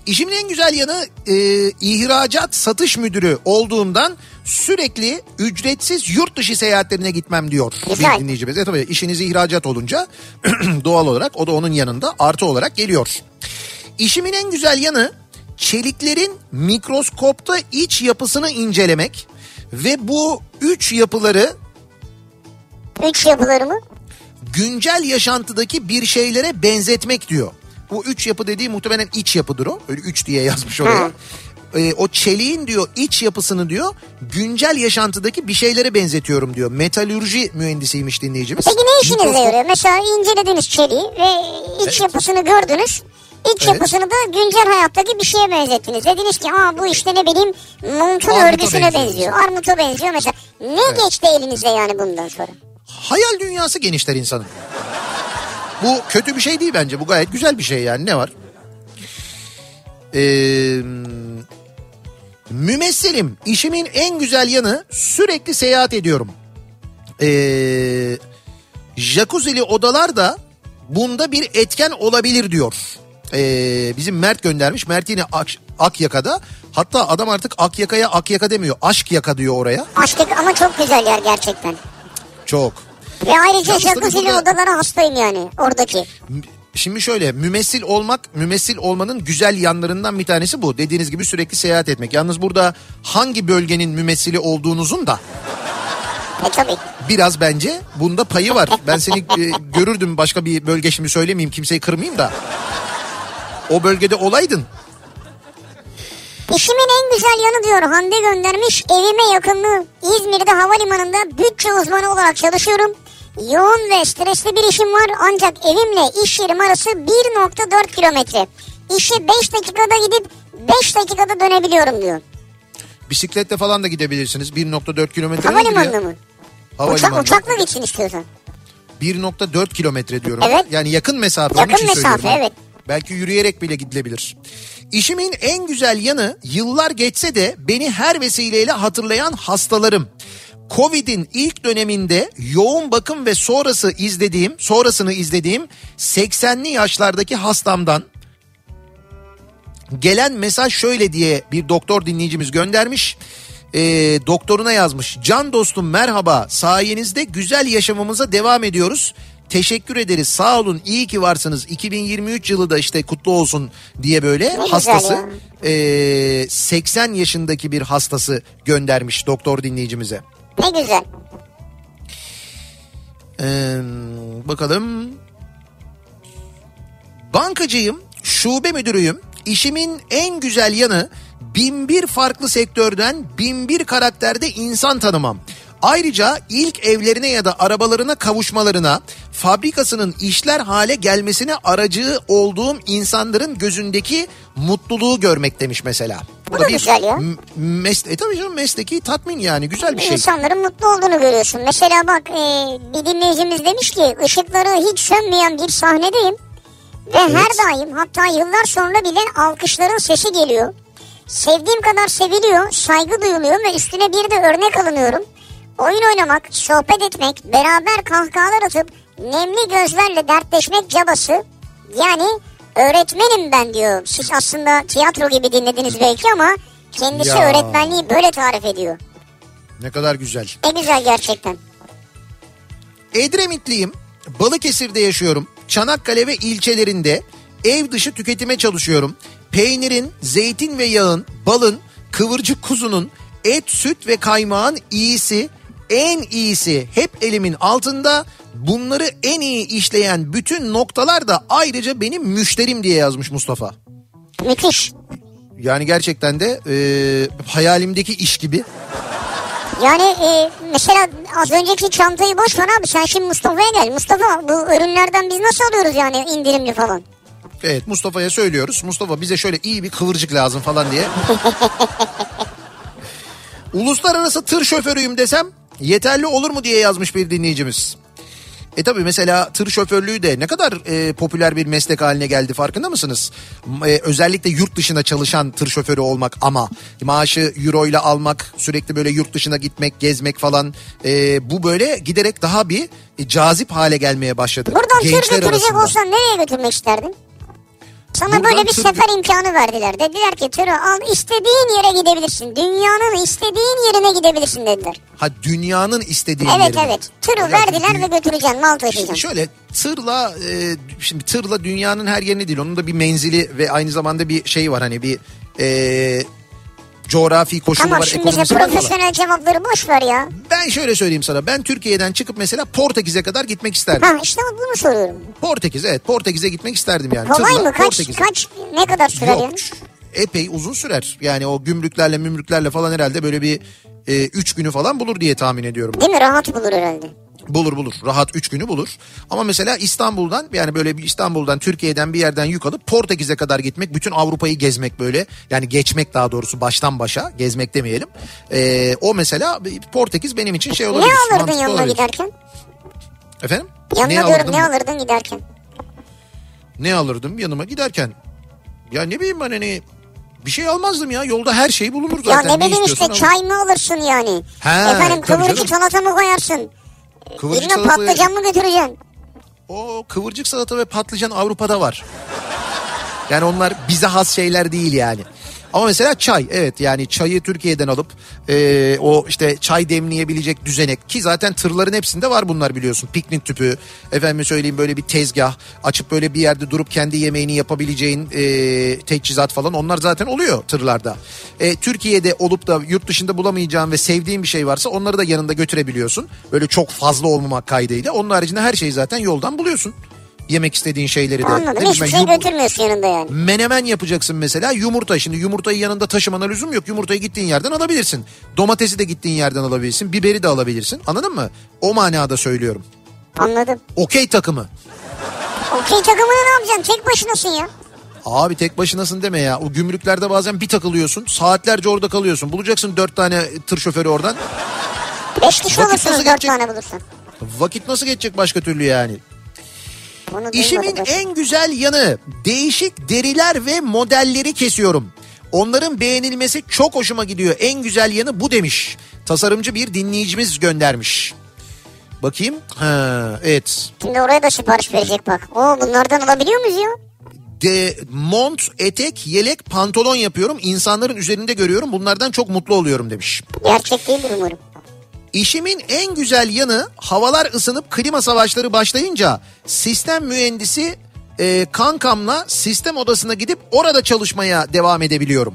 İşimin en güzel yanı e, ihracat satış müdürü olduğumdan sürekli ücretsiz yurt dışı seyahatlerine gitmem diyor Güzel. bir dinleyicimiz. E tabii işiniz ihracat olunca doğal olarak o da onun yanında artı olarak geliyor. İşimin en güzel yanı çeliklerin mikroskopta iç yapısını incelemek ve bu üç yapıları Üç yapılarımı. güncel yaşantıdaki bir şeylere benzetmek diyor. Bu üç yapı dediği muhtemelen iç yapıdır o. Öyle üç diye yazmış oraya. Ha. Ee, o çeliğin diyor iç yapısını diyor güncel yaşantıdaki bir şeylere benzetiyorum diyor. Metalürji mühendisiymiş dinleyicimiz. Peki ne işinize yarıyor? Mesela incelediniz çeliği ve iç yapısını gördünüz. İç Evet. yapısını da güncel hayattaki bir şeye benzettiniz. Dediniz ki Aa, bu işte ne bileyim montun Armuta örgüsüne benziyor benziyor. Armuta benziyor mesela. Ne geçti elinize yani bundan sonra? Hayal dünyası genişler insanın. Bu kötü bir şey değil bence. Bu gayet güzel bir şey yani. Ne var? Ee, mümessilim. İşimin en güzel yanı sürekli seyahat ediyorum. Ee, jacuzzi'li odalar da bunda bir etken olabilir diyor. Ee, bizim Mert göndermiş. Mert yine Ak, Akyaka'da. Hatta adam artık Akyaka'ya Akyaka demiyor. Aşk yaka diyor oraya. Aşklık ama çok güzel yer gerçekten. Çok. Ve ayrıca jacuzzi'li burada- odalara hastayım yani oradaki. Şimdi şöyle mümessil olmak, mümessil olmanın güzel yanlarından bir tanesi bu. Dediğiniz gibi sürekli seyahat etmek. Yalnız burada hangi bölgenin mümessili olduğunuzun da E tabii. Biraz bence bunda payı var. Ben seni e, görürdüm başka bir bölge şimdi söylemeyeyim kimseyi kırmayayım da. O bölgede olaydın. İşimin en güzel yanı diyor Hande göndermiş. Evime yakınlığı İzmir'de havalimanında bütçe uzmanı olarak çalışıyorum. Yoğun ve stresli bir işim var ancak evimle iş yerim arası 1.4 kilometre. İşe 5 dakikada gidip 5 dakikada dönebiliyorum diyor. Bisikletle falan da gidebilirsiniz. 1.4 kilometre. Havalimanında mı? Uçak, Havalimanında. uçakla gitsin istiyorsan. 1.4 kilometre diyorum. Evet. Yani yakın mesafe. Yakın mesafe, evet. Belki yürüyerek bile gidilebilir. İşimin en güzel yanı yıllar geçse de beni her vesileyle hatırlayan hastalarım. Covid'in ilk döneminde yoğun bakım ve sonrası izlediğim, sonrasını izlediğim 80'li yaşlardaki hastamdan gelen mesaj şöyle diye bir doktor dinleyicimiz göndermiş. Ee, doktoruna yazmış. Can dostum merhaba sayenizde güzel yaşamımıza devam ediyoruz. Teşekkür ederiz sağ olun iyi ki varsınız 2023 yılı da işte kutlu olsun diye böyle güzel hastası ee, 80 yaşındaki bir hastası göndermiş doktor dinleyicimize. Ne güzel. Ee, bakalım. Bankacıyım, şube müdürüyüm. İşimin en güzel yanı bin bir farklı sektörden bin bir karakterde insan tanımam. Ayrıca ilk evlerine ya da arabalarına kavuşmalarına, fabrikasının işler hale gelmesine aracı olduğum insanların gözündeki mutluluğu görmek demiş mesela. Bu da güzel ya. Mes- e tabii canım mesleki tatmin yani güzel bir şey. İnsanların mutlu olduğunu görüyorsun. Mesela bak e, bir dinleyicimiz demiş ki ışıkları hiç sönmeyen bir sahnedeyim. Ve her daim hatta yıllar sonra bile alkışların sesi geliyor. Sevdiğim kadar seviliyor, saygı duyuluyor ve üstüne bir de örnek alınıyorum. Oyun oynamak, sohbet etmek, beraber kahkahalar atıp nemli gözlerle dertleşmek cabası. Yani öğretmenim ben diyor. Siz aslında tiyatro gibi dinlediniz belki ama kendisi Ya. öğretmenliği böyle tarif ediyor. Ne kadar güzel. Ne güzel gerçekten. Edremitliyim. Balıkesir'de yaşıyorum. Çanakkale ve ilçelerinde ev dışı tüketime çalışıyorum. Peynirin, zeytin ve yağın, balın, kıvırcık kuzunun, et, süt ve kaymağın iyisi, en iyisi hep elimin altında. Bunları en iyi işleyen bütün noktalar da ayrıca benim müşterim diye yazmış Mustafa. Müthiş. Yani gerçekten de e, hayalimdeki iş gibi. Yani e, mesela az önceki çantayı boş ver abi sen şimdi Mustafa'ya gel. Mustafa bu ürünlerden biz nasıl alıyoruz yani indirimli falan? Evet Mustafa'ya söylüyoruz. Mustafa bize şöyle iyi bir kıvırcık lazım falan diye. Uluslararası tır şoförüyüm desem yeterli olur mu diye yazmış bir dinleyicimiz. E tabi mesela tır şoförlüğü de ne kadar e, popüler bir meslek haline geldi farkında mısınız? E, özellikle yurt dışına çalışan tır şoförü olmak ama maaşı euro ile almak sürekli böyle yurt dışına gitmek gezmek falan e, bu böyle giderek daha bir e, cazip hale gelmeye başladı. Buradan tır Gençler götürecek arasında. olsan nereye götürmek isterdin? Sana Buradan böyle bir tır- sefer imkanı verdiler. Dediler ki tırı al istediğin yere gidebilirsin. Dünyanın istediğin yerine gidebilirsin dediler. Ha dünyanın istediği Evet yerine. evet. Tırı Ya, verdiler dü- ve götüreceksin mal Şimdi taşıyacaksın. şöyle tırla e, şimdi tırla dünyanın her yerine değil onun da bir menzili ve aynı zamanda bir şey var hani bir e, coğrafi koşulu Tamam var şimdi ekonomisi var falan. profesyonel cevapları boş ver ya. Ben şöyle söyleyeyim sana ben Türkiye'den çıkıp mesela Portekiz'e kadar gitmek isterdim. Ha işte bunu soruyorum. Portekiz evet Portekiz'e gitmek isterdim yani. Kolay Tırla mı? Kaç, Portekiz'e. kaç ne kadar sürer Yok yani? epey uzun sürer. Yani o gümrüklerle mümrüklerle falan herhalde böyle bir 3 günü falan bulur diye tahmin ediyorum. Değil mi? Rahat bulur herhalde. Bulur bulur. Rahat 3 günü bulur. Ama mesela İstanbul'dan yani böyle bir İstanbul'dan Türkiye'den bir yerden yük alıp Portekiz'e kadar gitmek. Bütün Avrupa'yı gezmek böyle. Yani geçmek daha doğrusu baştan başa. Gezmek demeyelim. Ee, o mesela Portekiz benim için şey olabilir. Ne alırdın yanına olabilir. giderken? Efendim? Yanına ne diyorum alırdım? ne alırdın giderken? Ne alırdım yanıma giderken? Ya ne bileyim ben hani bir şey almazdım ya. Yolda her şey bulunur Ya zaten. ne bileyim işte al. çay mı alırsın yani? Ha, Efendim kıvırcık salata mı koyarsın? Kıvırcık Birine patlıcan mı götüreceksin? O kıvırcık salata ve patlıcan Avrupa'da var. Yani onlar bize has şeyler değil yani. Ama mesela çay evet yani çayı Türkiye'den alıp e, o işte çay demleyebilecek düzenek ki zaten tırların hepsinde var bunlar biliyorsun. Piknik tüpü efendim söyleyeyim böyle bir tezgah açıp böyle bir yerde durup kendi yemeğini yapabileceğin e, teçhizat falan onlar zaten oluyor tırlarda. E, Türkiye'de olup da yurt dışında bulamayacağın ve sevdiğin bir şey varsa onları da yanında götürebiliyorsun. Böyle çok fazla olmamak kaydıyla. Onun haricinde her şeyi zaten yoldan buluyorsun. Yemek istediğin şeyleri de. Anladım. Hiçbir şey yum- götürmüyorsun yanında yani. Menemen yapacaksın mesela yumurta. Şimdi yumurtayı yanında taşımana lüzum yok. Yumurtayı gittiğin yerden alabilirsin. Domatesi de gittiğin yerden alabilirsin. Biberi de alabilirsin. Anladın mı? O manada söylüyorum. Anladım. Okey takımı. Okey takımını ne yapacaksın? Tek başınasın ya. Abi tek başınasın deme ya. O gümrüklerde bazen bir takılıyorsun. Saatlerce orada kalıyorsun. Bulacaksın dört tane tır şoförü oradan. Beş kişi Vakit olursunuz dört geçecek? tane bulursun. Vakit nasıl geçecek başka türlü yani? İşimin en güzel yanı değişik deriler ve modelleri kesiyorum. Onların beğenilmesi çok hoşuma gidiyor. En güzel yanı bu demiş. Tasarımcı bir dinleyicimiz göndermiş. Bakayım. Ha, evet. Şimdi oraya da sipariş verecek bak. Oo bunlardan alabiliyor muyuz ya? De, mont, etek, yelek, pantolon yapıyorum. İnsanların üzerinde görüyorum. Bunlardan çok mutlu oluyorum demiş. Gerçek değildir umarım. İşimin en güzel yanı havalar ısınıp klima savaşları başlayınca sistem mühendisi e, kankamla sistem odasına gidip orada çalışmaya devam edebiliyorum.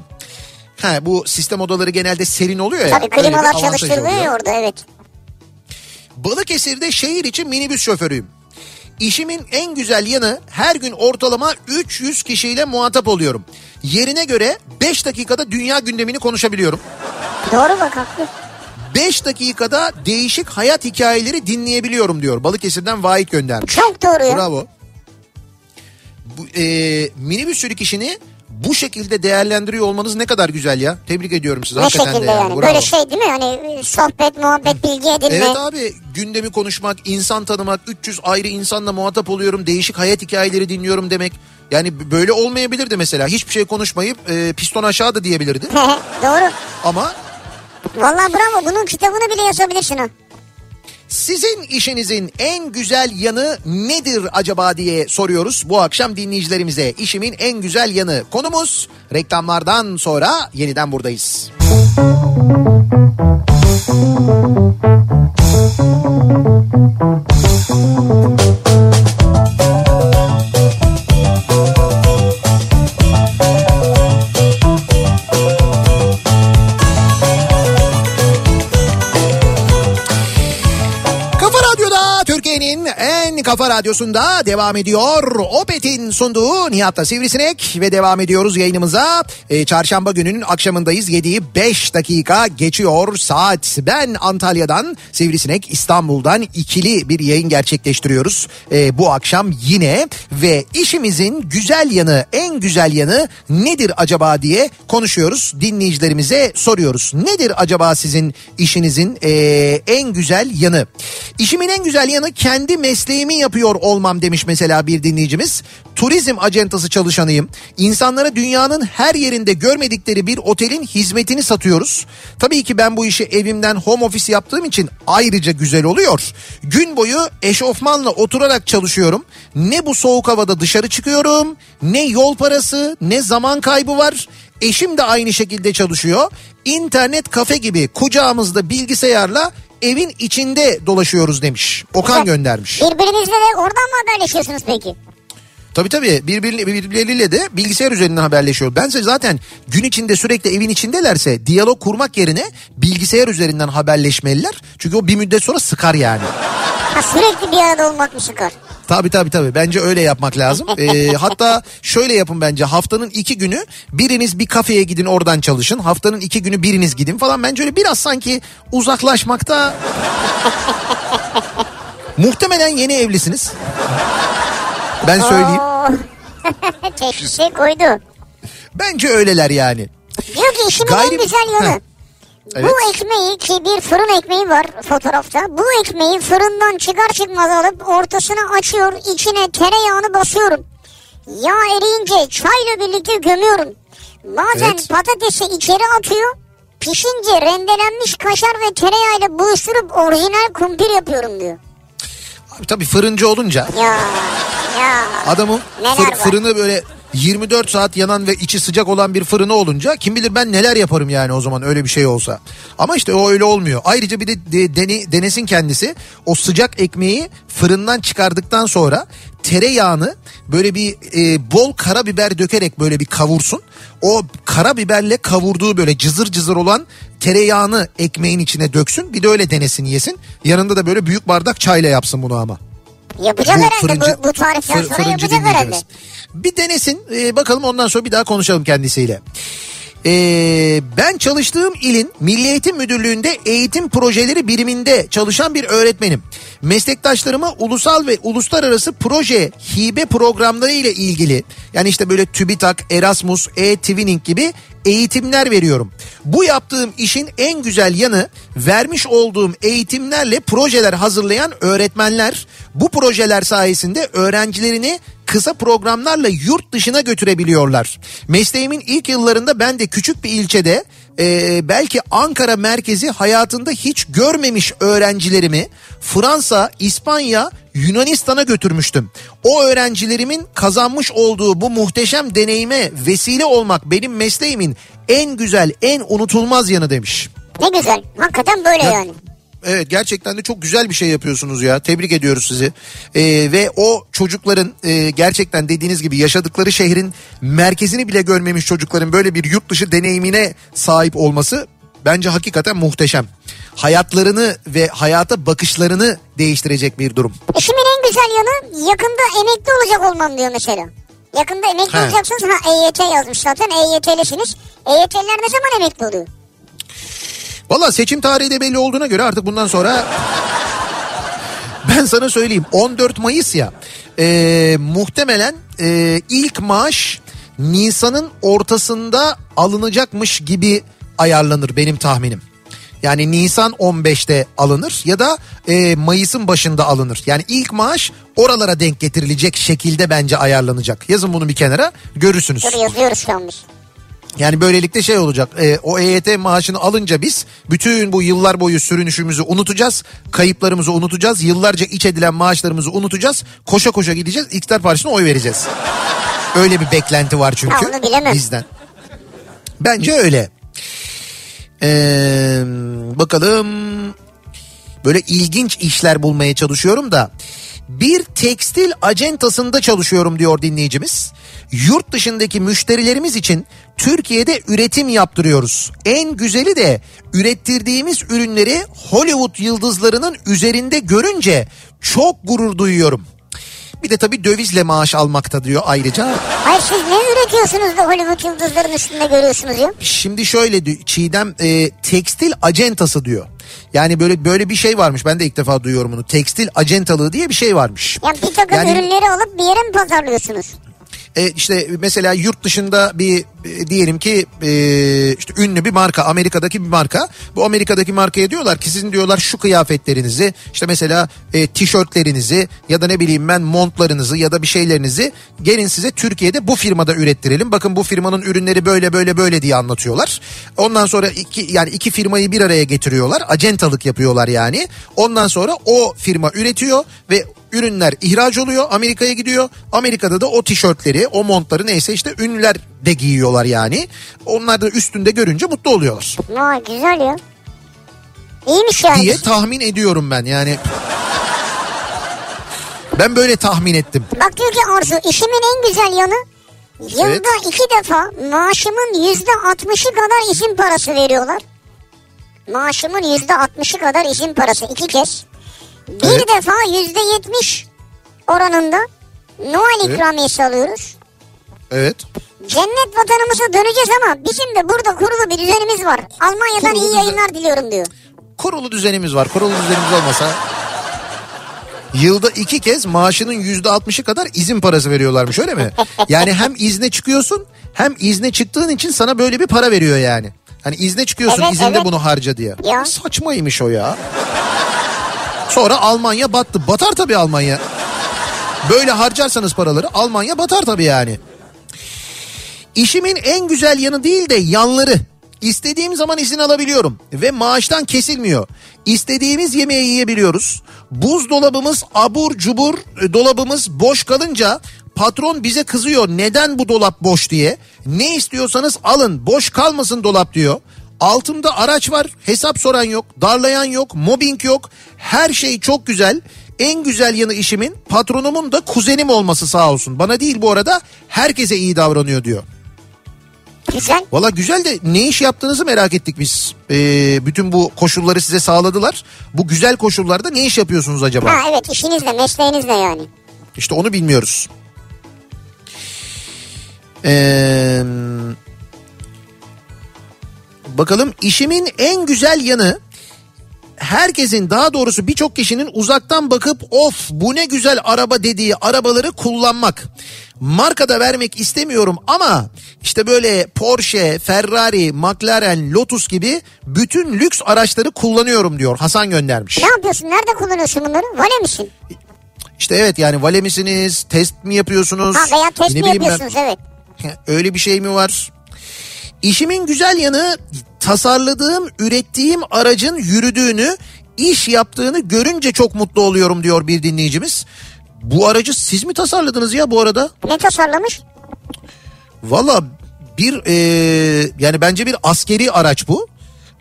Ha, bu sistem odaları genelde serin oluyor ya. Tabii klimalar çalıştırılıyor ya orada evet. Balıkesir'de şehir için minibüs şoförüyüm. İşimin en güzel yanı her gün ortalama 300 kişiyle muhatap oluyorum. Yerine göre 5 dakikada dünya gündemini konuşabiliyorum. Doğru bak haklı. 5 dakikada değişik hayat hikayeleri dinleyebiliyorum diyor. Balıkesir'den Vahit göndermiş. Çok doğru ya. Bravo. Bu, e, minibüs sürük işini bu şekilde değerlendiriyor olmanız ne kadar güzel ya. Tebrik ediyorum sizi. Ne Hakikaten şekilde de yani. yani? Bravo. Böyle şey değil mi? Hani sohbet, muhabbet, bilgi edinme. Evet abi gündemi konuşmak, insan tanımak, 300 ayrı insanla muhatap oluyorum, değişik hayat hikayeleri dinliyorum demek. Yani böyle olmayabilirdi mesela. Hiçbir şey konuşmayıp e, piston aşağıda diyebilirdi. Doğru. Ama Vallahi bravo. Bunun kitabını bile yazabilirsin ha. Sizin işinizin en güzel yanı nedir acaba diye soruyoruz bu akşam dinleyicilerimize. İşimin en güzel yanı konumuz reklamlardan sonra yeniden buradayız. Kafa kafa radyosunda devam ediyor. Opet'in sunduğu Nihat'la Sivrisinek ve devam ediyoruz yayınımıza. Ee, çarşamba gününün akşamındayız. 7'yi 5 dakika geçiyor saat. Ben Antalya'dan Sivrisinek İstanbul'dan ikili bir yayın gerçekleştiriyoruz. Ee, bu akşam yine ve işimizin güzel yanı en güzel yanı nedir acaba diye konuşuyoruz. Dinleyicilerimize soruyoruz. Nedir acaba sizin işinizin ee, en güzel yanı? İşimin en güzel yanı kendi mesleğimi yapıyor olmam demiş mesela bir dinleyicimiz. Turizm acentası çalışanıyım. İnsanlara dünyanın her yerinde görmedikleri bir otelin hizmetini satıyoruz. Tabii ki ben bu işi evimden home office yaptığım için ayrıca güzel oluyor. Gün boyu eşofmanla oturarak çalışıyorum. Ne bu soğuk havada dışarı çıkıyorum, ne yol parası, ne zaman kaybı var. Eşim de aynı şekilde çalışıyor. İnternet kafe gibi kucağımızda bilgisayarla evin içinde dolaşıyoruz demiş. Okan Güzel. göndermiş. Birbirinizle de oradan mı haberleşiyorsunuz peki? Tabii tabii birbirine, birbirleriyle de bilgisayar üzerinden haberleşiyor. Bense zaten gün içinde sürekli evin içindelerse diyalog kurmak yerine bilgisayar üzerinden haberleşmeliler. Çünkü o bir müddet sonra sıkar yani. Ha, sürekli bir arada olmak mı sıkar? Tabii tabii tabii bence öyle yapmak lazım. Ee, hatta şöyle yapın bence haftanın iki günü biriniz bir kafeye gidin oradan çalışın. Haftanın iki günü biriniz gidin falan. Bence öyle biraz sanki uzaklaşmakta... Muhtemelen yeni evlisiniz. Ben söyleyeyim. Teşhisi koydu. Bence öyleler yani. Diyor ki işimin Gayri- en güzel. Heh. Evet. Bu ekmeği ki bir fırın ekmeği var fotoğrafta. Bu ekmeği fırından çıkar çıkmaz alıp ortasını açıyor. içine tereyağını basıyorum. Yağ eriyince çayla birlikte gömüyorum. Bazen Evet. patatesi içeri atıyor. Pişince rendelenmiş kaşar ve tereyağıyla buluşturup orijinal kumpir yapıyorum diyor. Abi tabii fırıncı olunca Ya ya. adamın Neler fır- var? fırını böyle 24 saat yanan ve içi sıcak olan bir fırını olunca kim bilir ben neler yaparım yani o zaman öyle bir şey olsa. Ama işte o öyle olmuyor. Ayrıca bir de, de dene, denesin kendisi o sıcak ekmeği fırından çıkardıktan sonra tereyağını böyle bir e, bol karabiber dökerek böyle bir kavursun. O karabiberle kavurduğu böyle cızır cızır olan tereyağını ekmeğin içine döksün. Bir de öyle denesin yesin. Yanında da böyle büyük bardak çayla yapsın bunu ama. Yapacak Bu herhalde fırıncı- bu, bu tariften fır- sonra yapacak herhalde. dinleyicimiz. Bir denesin e, bakalım ondan sonra bir daha konuşalım kendisiyle. Ee, ben çalıştığım ilin Milli Eğitim Müdürlüğü'nde eğitim projeleri biriminde çalışan bir öğretmenim. Meslektaşlarıma ulusal ve uluslararası proje hibe programları ile ilgili yani işte böyle TÜBİTAK, Erasmus, e-Twinning gibi eğitimler veriyorum. Bu yaptığım işin en güzel yanı vermiş olduğum eğitimlerle projeler hazırlayan öğretmenler bu projeler sayesinde öğrencilerini kısa programlarla yurt dışına götürebiliyorlar. Mesleğimin ilk yıllarında ben de küçük bir ilçede e, belki Ankara merkezi hayatında hiç görmemiş öğrencilerimi Fransa, İspanya, Yunanistan'a götürmüştüm. O öğrencilerimin kazanmış olduğu bu muhteşem deneyime vesile olmak benim mesleğimin en güzel, en unutulmaz yanı demiş. Ne güzel. Hakikaten böyle Ya- yani. Evet gerçekten de çok güzel bir şey yapıyorsunuz ya. Tebrik ediyoruz sizi. Ee, ve o çocukların e, gerçekten dediğiniz gibi yaşadıkları şehrin merkezini bile görmemiş çocukların böyle bir yurt dışı deneyimine sahip olması bence hakikaten muhteşem. Hayatlarını ve hayata bakışlarını değiştirecek bir durum. İşimin en güzel yanı yakında emekli olacak olmam diyor mesela. Yakında emekli He. olacaksınız. Ha EYT yazmış zaten. EYT'lisiniz. EYT'liler ne zaman emekli oluyor? Valla seçim tarihi de belli olduğuna göre artık bundan sonra ben sana söyleyeyim 14 Mayıs ya e, muhtemelen e, ilk maaş Nisan'ın ortasında alınacakmış gibi ayarlanır benim tahminim. Yani Nisan 15'te alınır ya da e, Mayıs'ın başında alınır. Yani ilk maaş oralara denk getirilecek şekilde bence ayarlanacak. Yazın bunu bir kenara görürsünüz. Dur yazıyoruz şu. Yani böylelikle şey olacak e, o EYT maaşını alınca biz bütün bu yıllar boyu sürünüşümüzü unutacağız. Kayıplarımızı unutacağız. Yıllarca iç edilen maaşlarımızı unutacağız. Koşa koşa gideceğiz İktidar Partisi'ne oy vereceğiz. Öyle bir beklenti var çünkü Ha, onu bilemem. bizden. Bence öyle. Ee, bakalım böyle ilginç işler bulmaya çalışıyorum da bir tekstil acentasında çalışıyorum diyor dinleyicimiz. Yurt dışındaki müşterilerimiz için Türkiye'de üretim yaptırıyoruz. En güzeli de ürettirdiğimiz ürünleri Hollywood yıldızlarının üzerinde görünce çok gurur duyuyorum. Bir de tabii dövizle maaş almakta diyor ayrıca. Hayır siz ne üretiyorsunuz da Hollywood yıldızların üstünde görüyorsunuz ya? Şimdi şöyle di- Çiğdem e, tekstil acentası diyor. Yani böyle böyle bir şey varmış. Ben de ilk defa duyuyorum bunu. Tekstil acentalığı diye bir şey varmış. Yani bir takım Yani- ürünleri alıp bir yere mi pazarlıyorsunuz? E, işte mesela yurt dışında bir e, diyelim ki e, işte ünlü bir marka Amerika'daki bir marka. Bu Amerika'daki markaya diyorlar ki sizin diyorlar şu kıyafetlerinizi işte mesela e, tişörtlerinizi ya da ne bileyim ben montlarınızı ya da bir şeylerinizi gelin size Türkiye'de bu firmada ürettirelim. Bakın bu firmanın ürünleri böyle böyle böyle diye anlatıyorlar. Ondan sonra iki yani iki firmayı bir araya getiriyorlar. Acentalık yapıyorlar yani. Ondan sonra o firma üretiyor ve ürünler ihraç oluyor Amerika'ya gidiyor. Amerika'da da o tişörtleri o montları neyse işte ünlüler de giyiyorlar yani. Onlar da üstünde görünce mutlu oluyorlar Vay güzel ya. İyiymiş yani. diye tahmin ediyorum ben yani. Ben böyle tahmin ettim. Bak diyor ki Arzu işimin en güzel yanı yılda Evet. iki defa maaşımın yüzde altmışı kadar izin parası veriyorlar. Maaşımın yüzde altmışı kadar izin parası iki kez. Bir Evet. defa yüzde yetmiş oranında Noel Evet. ikramiyesi alıyoruz. Evet. Cennet vatanımıza döneceğiz ama bizim de burada kurulu bir düzenimiz var. Almanya'dan Kurulu iyi düzen- yayınlar diliyorum diyor. Kurulu düzenimiz var. Kurulu düzenimiz olmasa yılda iki kez maaşının yüzde altmışı kadar izin parası veriyorlarmış öyle mi? Yani hem izne çıkıyorsun hem izne çıktığın için sana böyle bir para veriyor yani. Hani izne çıkıyorsun Evet, izinde evet. bunu harca diye. Ya. Saçmaymış o ya. Sonra Almanya battı. Batar tabii Almanya. Böyle harcarsanız paraları Almanya batar tabii yani. İşimin en güzel yanı değil de yanları. İstediğim zaman izin alabiliyorum ve maaştan kesilmiyor. İstediğimiz yemeği yiyebiliyoruz. Buzdolabımız abur cubur e, dolabımız boş kalınca patron bize kızıyor neden bu dolap boş diye. Ne istiyorsanız alın boş kalmasın dolap diyor. Altımda araç var hesap soran yok darlayan yok mobbing yok her şey çok güzel. En güzel yanı işimin patronumun da kuzenim olması sağ olsun. Bana değil bu arada herkese iyi davranıyor diyor. Güzel. Valla güzel de ne iş yaptığınızı merak ettik biz. Ee, bütün bu koşulları size sağladılar. Bu güzel koşullarda ne iş yapıyorsunuz acaba? Ha evet işinizle mesleğinizle yani. İşte onu bilmiyoruz. Ee, bakalım işimin en güzel yanı herkesin daha doğrusu birçok kişinin uzaktan bakıp of bu ne güzel araba dediği arabaları kullanmak. Marka da vermek istemiyorum ama işte böyle Porsche, Ferrari, McLaren, Lotus gibi bütün lüks araçları kullanıyorum diyor. Hasan göndermiş. Ne yapıyorsun? Nerede kullanıyorsun bunları? Vale misin? İşte evet yani vale misiniz? Test mi yapıyorsunuz? Ha veya test Ne mi bileyim ben. yapıyorsunuz? Evet. Öyle bir şey mi var? İşimin güzel yanı tasarladığım, ürettiğim aracın yürüdüğünü, iş yaptığını görünce çok mutlu oluyorum diyor bir dinleyicimiz. Bu aracı siz mi tasarladınız ya bu arada? Ne tasarlamış? Valla bir e, yani bence bir askeri araç bu.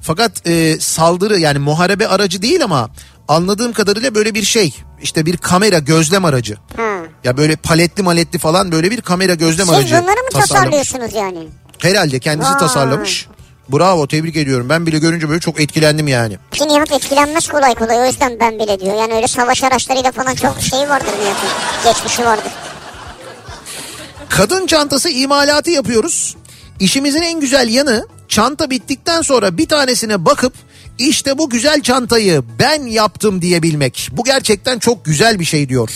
Fakat e, saldırı yani muharebe aracı değil ama anladığım kadarıyla böyle bir şey. İşte bir kamera gözlem aracı. Ha. Ya böyle paletli maletli falan böyle bir kamera gözlem Siz aracı bunları mı tasarlıyorsunuz yani? Herhalde kendisi Vay. tasarlamış. Bravo tebrik ediyorum. Ben bile görünce böyle çok etkilendim yani. Ki Nihat etkilenmez kolay kolay o yüzden ben bile diyor. Yani öyle savaş araçlarıyla falan çok şey vardır Nihat'ın. Geçmişi vardır. Kadın çantası imalatı yapıyoruz. İşimizin en güzel yanı çanta bittikten sonra bir tanesine bakıp işte bu güzel çantayı ben yaptım diyebilmek. Bu gerçekten çok güzel bir şey diyor.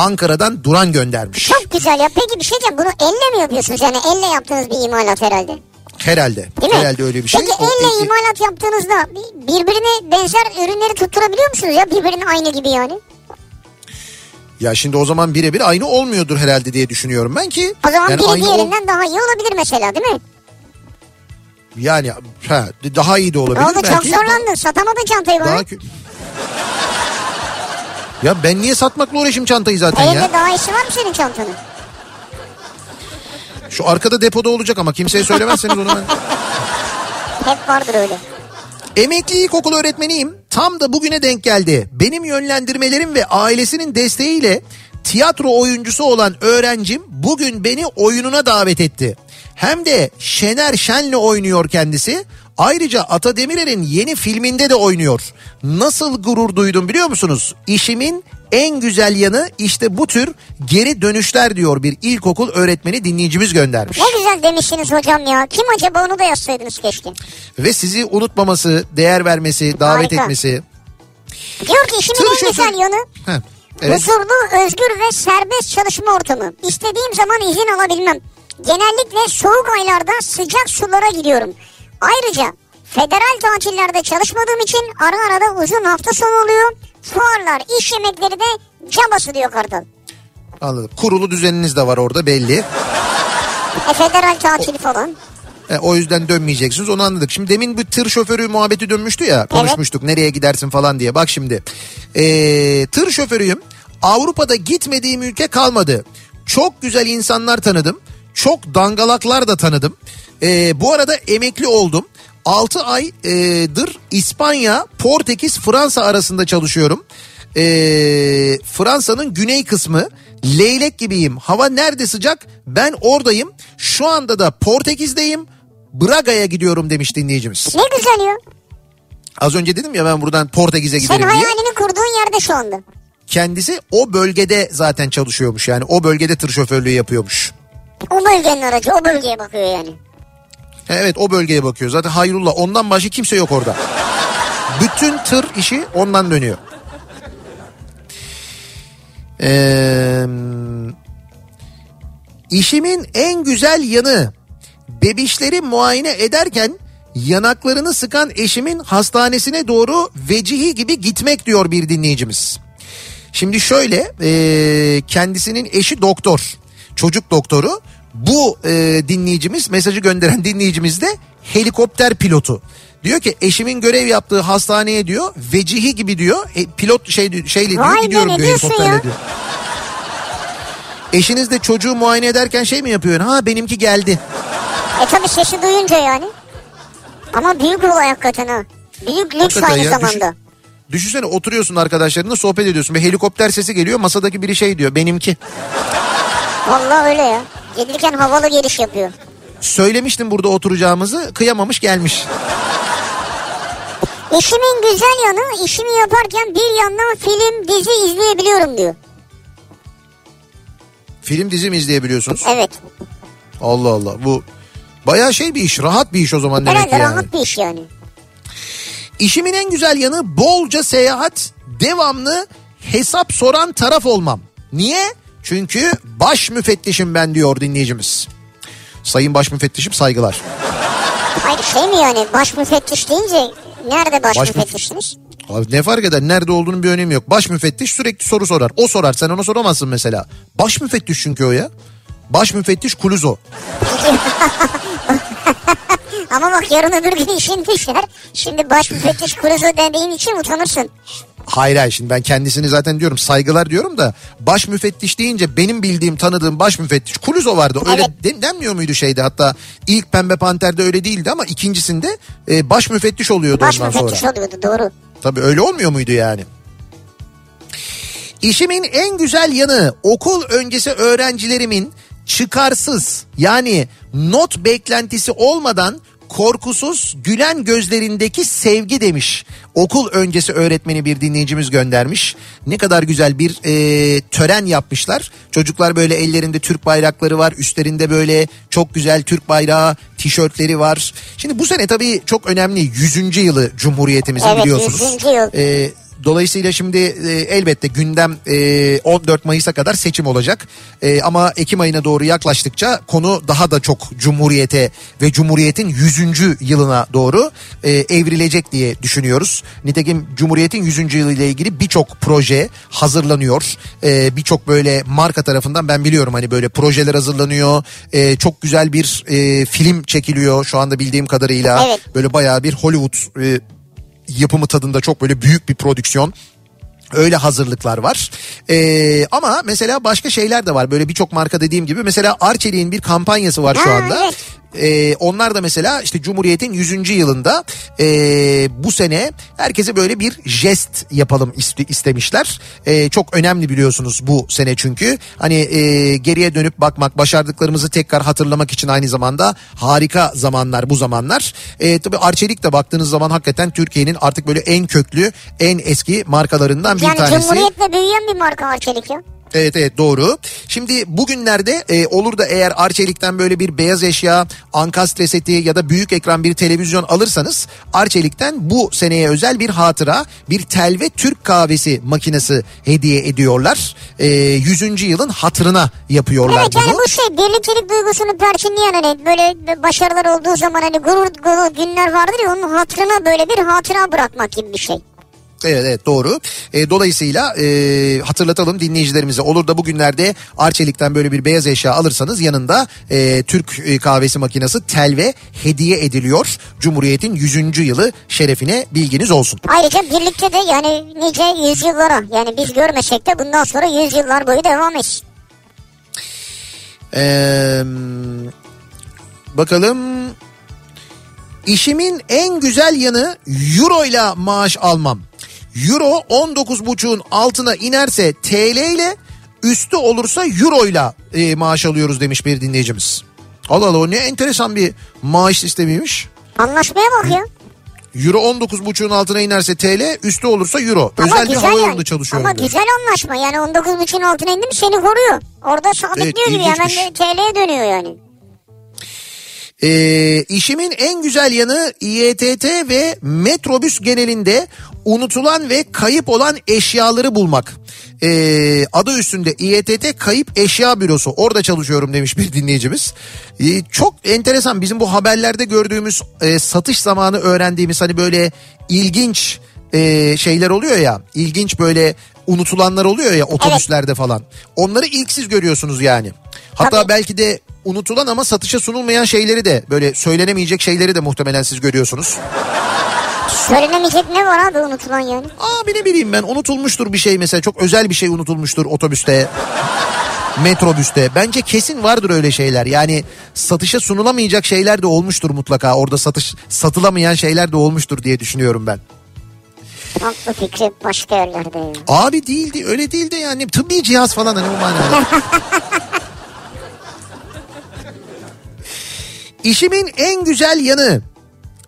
Ankara'dan Duran göndermiş. Çok güzel ya. Peki bir şey diyeceğim. Bunu elle mi yapıyorsunuz? Yani elle yaptığınız bir imalat herhalde. Herhalde. Değil mi? Herhalde öyle bir şey. Peki O- elle e- e- imalat yaptığınızda birbirine benzer ürünleri tutturabiliyor musunuz ya? Birbirinin aynı gibi yani. Ya şimdi o zaman birebir aynı olmuyordur herhalde diye düşünüyorum ben ki. O zaman yani biri aynı ol- diğerinden daha iyi olabilir mesela değil mi? Yani ha, daha iyi de olabilir. Ne oldu çok belki. zorlandın. Satamadın çantayı bana. Daha kö- Ya ben niye satmakla uğraşayım çantayı zaten Elinde ya? daha iyisi var mı senin çantanın? Şu arkada depoda olacak ama kimseye söylemezseniz onu ben... Hep vardır öyle. Emekli ilkokul öğretmeniyim. Tam da bugüne denk geldi. Benim yönlendirmelerim ve ailesinin desteğiyle tiyatro oyuncusu olan öğrencim bugün beni oyununa davet etti. Hem de Şener Şen'le oynuyor kendisi. Ayrıca Ata Demirer'in yeni filminde de oynuyor. Nasıl gurur duydum biliyor musunuz? İşimin en güzel yanı işte bu tür geri dönüşler diyor bir ilkokul öğretmeni dinleyicimiz göndermiş. Ne güzel demişsiniz hocam ya. Kim acaba onu da yazsaydınız keşke. Ve sizi unutmaması, değer vermesi, davet Harika. etmesi. Diyor ki işimin Tır en şoför- güzel yanı Heh, evet. huzurlu, özgür ve serbest çalışma ortamı. İstediğim zaman izin alabilmem. Genellikle soğuk aylarda sıcak sulara gidiyorum. Ayrıca federal tatillerde çalışmadığım için ara ara da uzun hafta sonu oluyor. Fuarlar, iş yemekleri de cabası diyor Kartal. Anladım. Kurulu düzeniniz de var orada belli. E federal tatili falan. E, o yüzden dönmeyeceksiniz onu anladık. Şimdi demin bu tır şoförü muhabbeti dönmüştü ya konuşmuştuk nereye gidersin falan diye. Bak şimdi e, tır şoförüyüm Avrupa'da gitmediğim ülke kalmadı. Çok güzel insanlar tanıdım. Çok dangalaklar da tanıdım. E, bu arada emekli oldum. 6 aydır İspanya, Portekiz, Fransa arasında çalışıyorum. E, Fransa'nın güney kısmı leylek gibiyim. Hava nerede sıcak? Ben oradayım. Şu anda da Portekiz'deyim. Braga'ya gidiyorum demiş dinleyicimiz. Ne güzel ya. Az önce dedim ya ben buradan Portekiz'e Sen giderim diye. hayalini kurduğun yerde şu anda. Kendisi o bölgede zaten çalışıyormuş yani o bölgede tır şoförlüğü yapıyormuş. O bölgenin aracı o bölgeye bakıyor yani. Evet o bölgeye bakıyor. Zaten Hayrullah ondan başka kimse yok orada. Bütün tır işi ondan dönüyor. Ee, işimin en güzel yanı bebişleri muayene ederken yanaklarını sıkan eşimin hastanesine doğru vecihi gibi gitmek diyor bir dinleyicimiz. Şimdi şöyle e, kendisinin eşi doktor çocuk doktoru bu e, dinleyicimiz mesajı gönderen dinleyicimiz de helikopter pilotu. Diyor ki eşimin görev yaptığı hastaneye diyor vecihi gibi diyor e, pilot şey şeyle diyor Vay gidiyorum diyor helikopterle ya? diyor. Eşiniz de çocuğu muayene ederken şey mi yapıyor? Ha benimki geldi. E tabi sesi duyunca yani. Ama büyük olay hakikaten ha. Büyük lüks Hakikaten aynı ya, zamanda. düşün- Düşünsene oturuyorsun arkadaşlarınla sohbet ediyorsun. Bir helikopter sesi geliyor masadaki biri şey diyor benimki. Vallahi öyle ya. Gelirken havalı geliş yapıyor. Söylemiştim burada oturacağımızı kıyamamış gelmiş. İşimin güzel yanı işimi yaparken bir yandan film dizi izleyebiliyorum diyor. Film dizi mi izleyebiliyorsunuz? Evet. Allah Allah bu bayağı şey bir iş rahat bir iş o zaman demek Herhalde ki yani. rahat bir iş yani. İşimin en güzel yanı bolca seyahat, devamlı hesap soran taraf olmam. Niye? Çünkü baş müfettişim ben diyor dinleyicimiz. Sayın baş müfettişim saygılar. Hayır şey mi yani baş müfettiş deyince nerede baş, Baş müfe- müfettişsiniz? Abi ne fark eder? Nerede olduğunun bir önemi yok. Baş müfettiş sürekli soru sorar. O sorar. Sen ona soramazsın mesela. Baş müfettiş çünkü o ya. Baş müfettiş Kuluzo. Ama bak yarın öbür gün işin düşer. Şimdi baş müfettiş kuruzu dediğin için utanırsın. Hayır hayır şimdi ben kendisini zaten diyorum saygılar diyorum da baş müfettiş deyince benim bildiğim tanıdığım baş müfettiş Kuluzo vardı. Öyle Evet. den- denmiyor muydu şeyde hatta ilk Pembe Panter'de öyle değildi ama ikincisinde e, baş müfettiş oluyordu Baş ondan sonra. müfettiş oluyordu doğru. Tabii öyle olmuyor muydu yani? İşimin en güzel yanı okul öncesi öğrencilerimin çıkarsız yani not beklentisi olmadan korkusuz gülen gözlerindeki sevgi demiş. Okul öncesi öğretmeni bir dinleyicimiz göndermiş. Ne kadar güzel bir e, tören yapmışlar. Çocuklar böyle ellerinde Türk bayrakları var. Üstlerinde böyle çok güzel Türk bayrağı tişörtleri var. Şimdi bu sene tabii çok önemli 100. yılı Cumhuriyetimizin Evet, biliyorsunuz. 100. yıl. E, Dolayısıyla şimdi e, elbette gündem e, 14 Mayıs'a kadar seçim olacak. E, ama Ekim ayına doğru yaklaştıkça konu daha da çok Cumhuriyete ve Cumhuriyet'in 100. yılına doğru e, evrilecek diye düşünüyoruz. Nitekim Cumhuriyet'in 100. yılı ile ilgili birçok proje hazırlanıyor. E, birçok böyle marka tarafından ben biliyorum hani böyle projeler hazırlanıyor. E, çok güzel bir e, film çekiliyor şu anda bildiğim kadarıyla. Evet. Böyle bayağı bir Hollywood e, yapımı tadında çok böyle büyük bir prodüksiyon. Öyle hazırlıklar var. Ee, ama mesela başka şeyler de var. Böyle birçok marka dediğim gibi. Mesela Arçelik'in bir kampanyası var şu Ha, anda. evet. Ee, onlar da mesela işte Cumhuriyet'in 100. yılında ee, bu sene herkese böyle bir jest yapalım iste- istemişler. Ee, çok önemli biliyorsunuz bu sene çünkü. Hani ee, geriye dönüp bakmak, başardıklarımızı tekrar hatırlamak için aynı zamanda harika zamanlar bu zamanlar. Ee, tabii Arçelik de baktığınız zaman hakikaten Türkiye'nin artık böyle en köklü, en eski markalarından bir Yani tanesi. Cumhuriyet'le büyüyen bir marka Arçelik ya. Evet evet doğru. Şimdi bugünlerde e, olur da eğer Arçelik'ten böyle bir beyaz eşya, ankastre seti ya da büyük ekran bir televizyon alırsanız Arçelik'ten bu seneye özel bir hatıra bir telve Türk kahvesi makinesi hediye ediyorlar. E, 100. yılın hatırına yapıyorlar Evet bunu. yani bu şey birliktelik duygusunu perçinleyen hani böyle başarılar olduğu zaman hani gurur dolu günler vardır ya onun hatırına böyle bir hatıra bırakmak gibi bir şey. Evet evet doğru. E, dolayısıyla e, hatırlatalım dinleyicilerimize olur da bugünlerde Arçelik'ten böyle bir beyaz eşya alırsanız yanında e, Türk e, kahvesi makinesi telve hediye ediliyor. Cumhuriyet'in 100. yılı şerefine bilginiz olsun. Ayrıca birlikte de yani nice yüzyıllara yani biz görmesek de bundan sonra yüzyıllar boyu devam etsin. Ee, bakalım işimin en güzel yanı euro ile maaş almam. Euro 19.5'un altına inerse TL ile üstü olursa euro ile e, maaş alıyoruz demiş bir dinleyicimiz. Allah Allah o ne enteresan bir maaş sistemiymiş. Anlaşmaya bak ya. Euro 19.5'un altına inerse TL üstü olursa euro. Ama Özel bir hava yolunda çalışıyorum Ama diyor. güzel anlaşma yani 19.5'un altına indi mi seni koruyor. Orada sabitliyor Evet, gibi hemen TL'ye dönüyor yani. Ee, işimin en güzel yanı İETT ve metrobüs genelinde unutulan ve kayıp olan eşyaları bulmak. Ee, adı üstünde İETT Kayıp Eşya Bürosu orada çalışıyorum demiş bir dinleyicimiz. Ee, çok enteresan bizim bu haberlerde gördüğümüz e, satış zamanı öğrendiğimiz hani böyle ilginç e, şeyler oluyor ya ilginç böyle unutulanlar oluyor ya otobüslerde falan. Onları ilk siz görüyorsunuz yani. Hatta Tabii. belki de unutulan ama satışa sunulmayan şeyleri de böyle söylenemeyecek şeyleri de muhtemelen siz görüyorsunuz. Söylenemeyecek ne var abi unutulan yani. Abi ne bileyim ben unutulmuştur bir şey mesela çok özel bir şey unutulmuştur otobüste. Metrobüste. Bence kesin vardır öyle şeyler. Yani satışa sunulamayacak şeyler de olmuştur mutlaka. Orada satış satılamayan şeyler de olmuştur diye düşünüyorum ben. Aklı fikri başka yerlerde. Abi değildi öyle değildi yani tıbbi cihaz falan hani o manada. İşimin en güzel yanı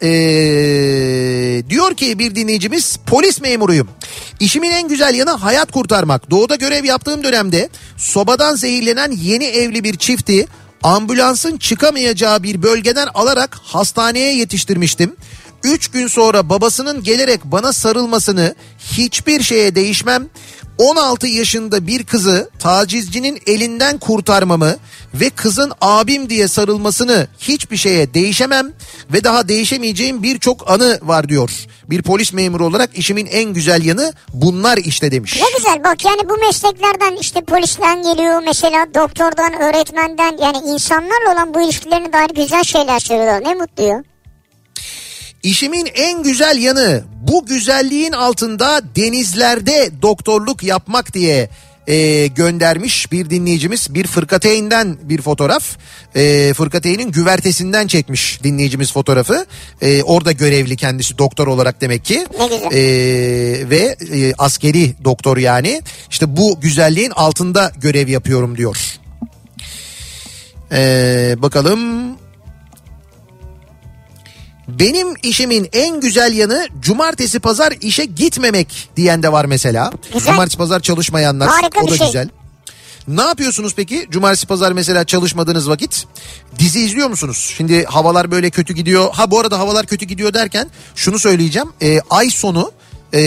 ee, diyor ki bir dinleyicimiz polis memuruyum. İşimin en güzel yanı hayat kurtarmak. Doğuda görev yaptığım dönemde sobadan zehirlenen yeni evli bir çifti ambulansın çıkamayacağı bir bölgeden alarak hastaneye yetiştirmiştim. Üç gün sonra babasının gelerek bana sarılmasını hiçbir şeye değişmem. 16 yaşında bir kızı tacizcinin elinden kurtarmamı ve kızın abim diye sarılmasını hiçbir şeye değişemem ve daha değişemeyeceğim birçok anı var diyor. Bir polis memuru olarak işimin en güzel yanı bunlar işte demiş. Ne güzel bak yani bu mesleklerden işte polisten geliyor mesela doktordan öğretmenden yani insanlarla olan bu ilişkilerine dair güzel şeyler söylüyorlar ne mutlu ya. İşimin en güzel yanı bu güzelliğin altında denizlerde doktorluk yapmak diye e, göndermiş bir dinleyicimiz. Bir fırkateyn'den bir fotoğraf. E, fırkateyn'in güvertesinden çekmiş dinleyicimiz fotoğrafı. E, orada görevli kendisi doktor olarak demek ki. E, ve e, askeri doktor yani. İşte bu güzelliğin altında görev yapıyorum diyor. E, bakalım benim işimin en güzel yanı cumartesi pazar işe gitmemek diyen de var mesela. Güzel. Cumartesi pazar çalışmayanlar Harika o da şey. güzel. Ne yapıyorsunuz peki cumartesi pazar mesela çalışmadığınız vakit? Dizi izliyor musunuz? Şimdi havalar böyle kötü gidiyor. Ha bu arada havalar kötü gidiyor derken şunu söyleyeceğim. Ee, ay sonu e,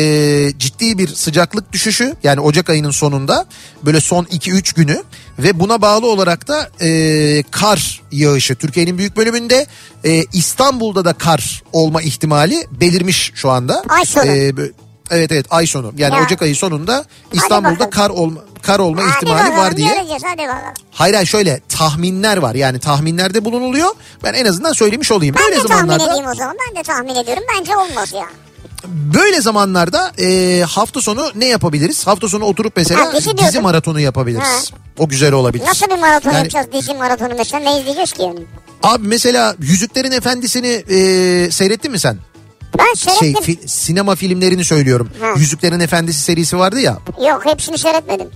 ciddi bir sıcaklık düşüşü yani Ocak ayının sonunda böyle son 2-3 günü ve buna bağlı olarak da e, kar yağışı Türkiye'nin büyük bölümünde e, İstanbul'da da kar olma ihtimali belirmiş şu anda. Ay sonu. E, bö- evet evet ay sonu yani Ya. Ocak ayı sonunda İstanbul'da kar olma kar olma Hadi ihtimali bakalım, var diye. Göreceğiz hadi bakalım. Hayır hayır şöyle tahminler var yani tahminlerde bulunuluyor. Ben en azından söylemiş olayım. Ben Böyle de tahmin zamanlarda edeyim o zaman ben de tahmin ediyorum bence olmaz ya. Böyle zamanlarda e, hafta sonu ne yapabiliriz? Hafta sonu oturup mesela Ha, dizi dizi maratonu yapabiliriz. Ha. O güzel olabilir. Nasıl bir maraton Yani- yapacağız dizi maratonu mesela ne izleyeceğiz ki yani? Abi mesela Yüzüklerin Efendisi'ni e, seyrettin mi sen? Ben Şey seyrettim. fi- sinema filmlerini söylüyorum. Ha. Yüzüklerin Efendisi serisi vardı ya. Yok hepsini seyretmedim.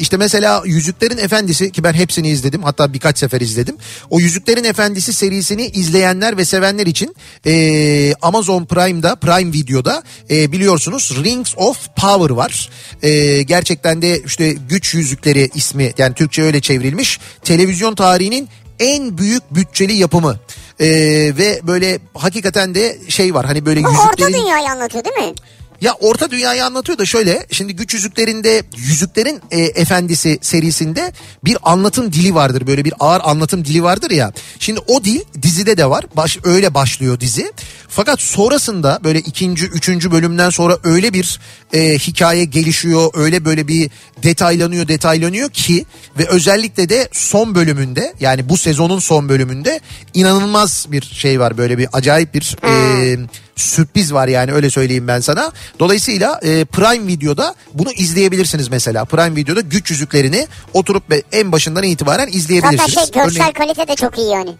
İşte mesela Yüzüklerin Efendisi ki ben hepsini izledim hatta birkaç sefer izledim. O Yüzüklerin Efendisi serisini izleyenler ve sevenler için e, Amazon Prime'da Prime Video'da e, biliyorsunuz Rings of Power var. E, gerçekten de işte güç yüzükleri ismi yani Türkçe öyle çevrilmiş. Televizyon tarihinin en büyük bütçeli yapımı. E, ve böyle hakikaten de şey var hani böyle Bu yüzüklerin... orta dünyayı anlatıyor değil mi? Ya Orta Dünya'yı anlatıyor da şöyle şimdi Güç Yüzüklerinde Yüzüklerin e, Efendisi serisinde bir anlatım dili vardır böyle bir ağır anlatım dili vardır ya. Şimdi o dil dizide de var baş, öyle başlıyor dizi. Fakat sonrasında böyle ikinci üçüncü bölümden sonra öyle bir e, hikaye gelişiyor öyle böyle bir detaylanıyor detaylanıyor ki ve özellikle de son bölümünde yani bu sezonun son bölümünde inanılmaz bir şey var böyle bir acayip bir e, sürpriz var yani öyle söyleyeyim ben sana. Dolayısıyla e, Prime Video'da bunu izleyebilirsiniz mesela. Prime Video'da güç yüzüklerini oturup en başından itibaren izleyebilirsiniz. şey görsel Örneğin- kalite de çok iyi yani.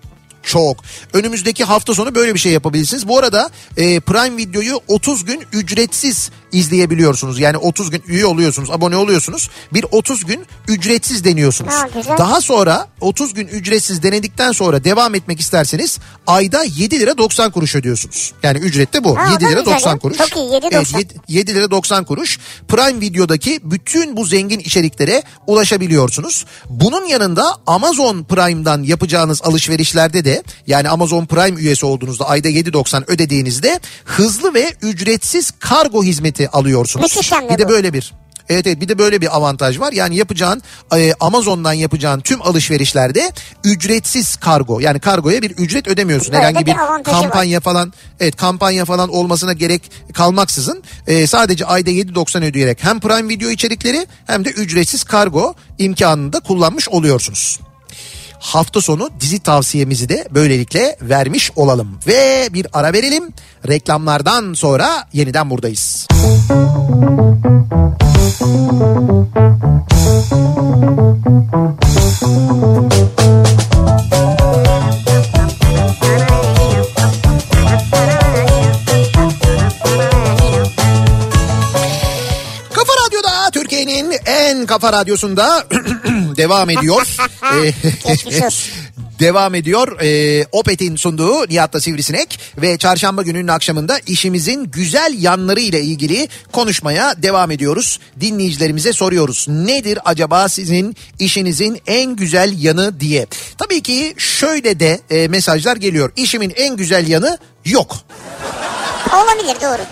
Çok. Önümüzdeki hafta sonu böyle bir şey yapabilirsiniz. Bu arada e, Prime Video'yu 30 gün ücretsiz izleyebiliyorsunuz. Yani 30 gün üye oluyorsunuz, abone oluyorsunuz. Bir 30 gün ücretsiz deniyorsunuz. Ha. Daha sonra 30 gün ücretsiz denedikten sonra devam etmek isterseniz ayda 7 lira 90 kuruş ödüyorsunuz. Yani ücret de bu. Ha, o 7 da lira güzel 90 ya. kuruş. Çok iyi, 7.90. Evet, 7, 7 lira 90 kuruş. Prime Video'daki bütün bu zengin içeriklere ulaşabiliyorsunuz. Bunun yanında Amazon Prime'dan yapacağınız alışverişlerde de yani Amazon Prime üyesi olduğunuzda ayda 7.90 ödediğinizde hızlı ve ücretsiz kargo hizmeti alıyorsunuz. Müthiş hem de Bir de bu. böyle bir Evet evet bir de böyle bir avantaj var. Yani yapacağın e, Amazon'dan yapacağın tüm alışverişlerde ücretsiz kargo. Yani kargoya bir ücret ödemiyorsun. Böyle Herhangi bir bir avantajı var. kampanya falan evet kampanya falan olmasına gerek kalmaksızın e, sadece ayda 7.90 ödeyerek hem Prime Video içerikleri hem de ücretsiz kargo imkanını da kullanmış oluyorsunuz. Hafta sonu dizi tavsiyemizi de böylelikle vermiş olalım. Ve bir ara verelim. Reklamlardan sonra yeniden buradayız. Kafa Radyosu'nda devam ediyor. Ee, devam ediyor. Ee, Opet'in sunduğu Nihat'la Sivrisinek ve çarşamba gününün akşamında işimizin güzel yanları ile ilgili konuşmaya devam ediyoruz. Dinleyicilerimize soruyoruz. Nedir acaba sizin işinizin en güzel yanı diye. Tabii ki şöyle de e, mesajlar geliyor. İşimin en güzel yanı yok. Olabilir doğru.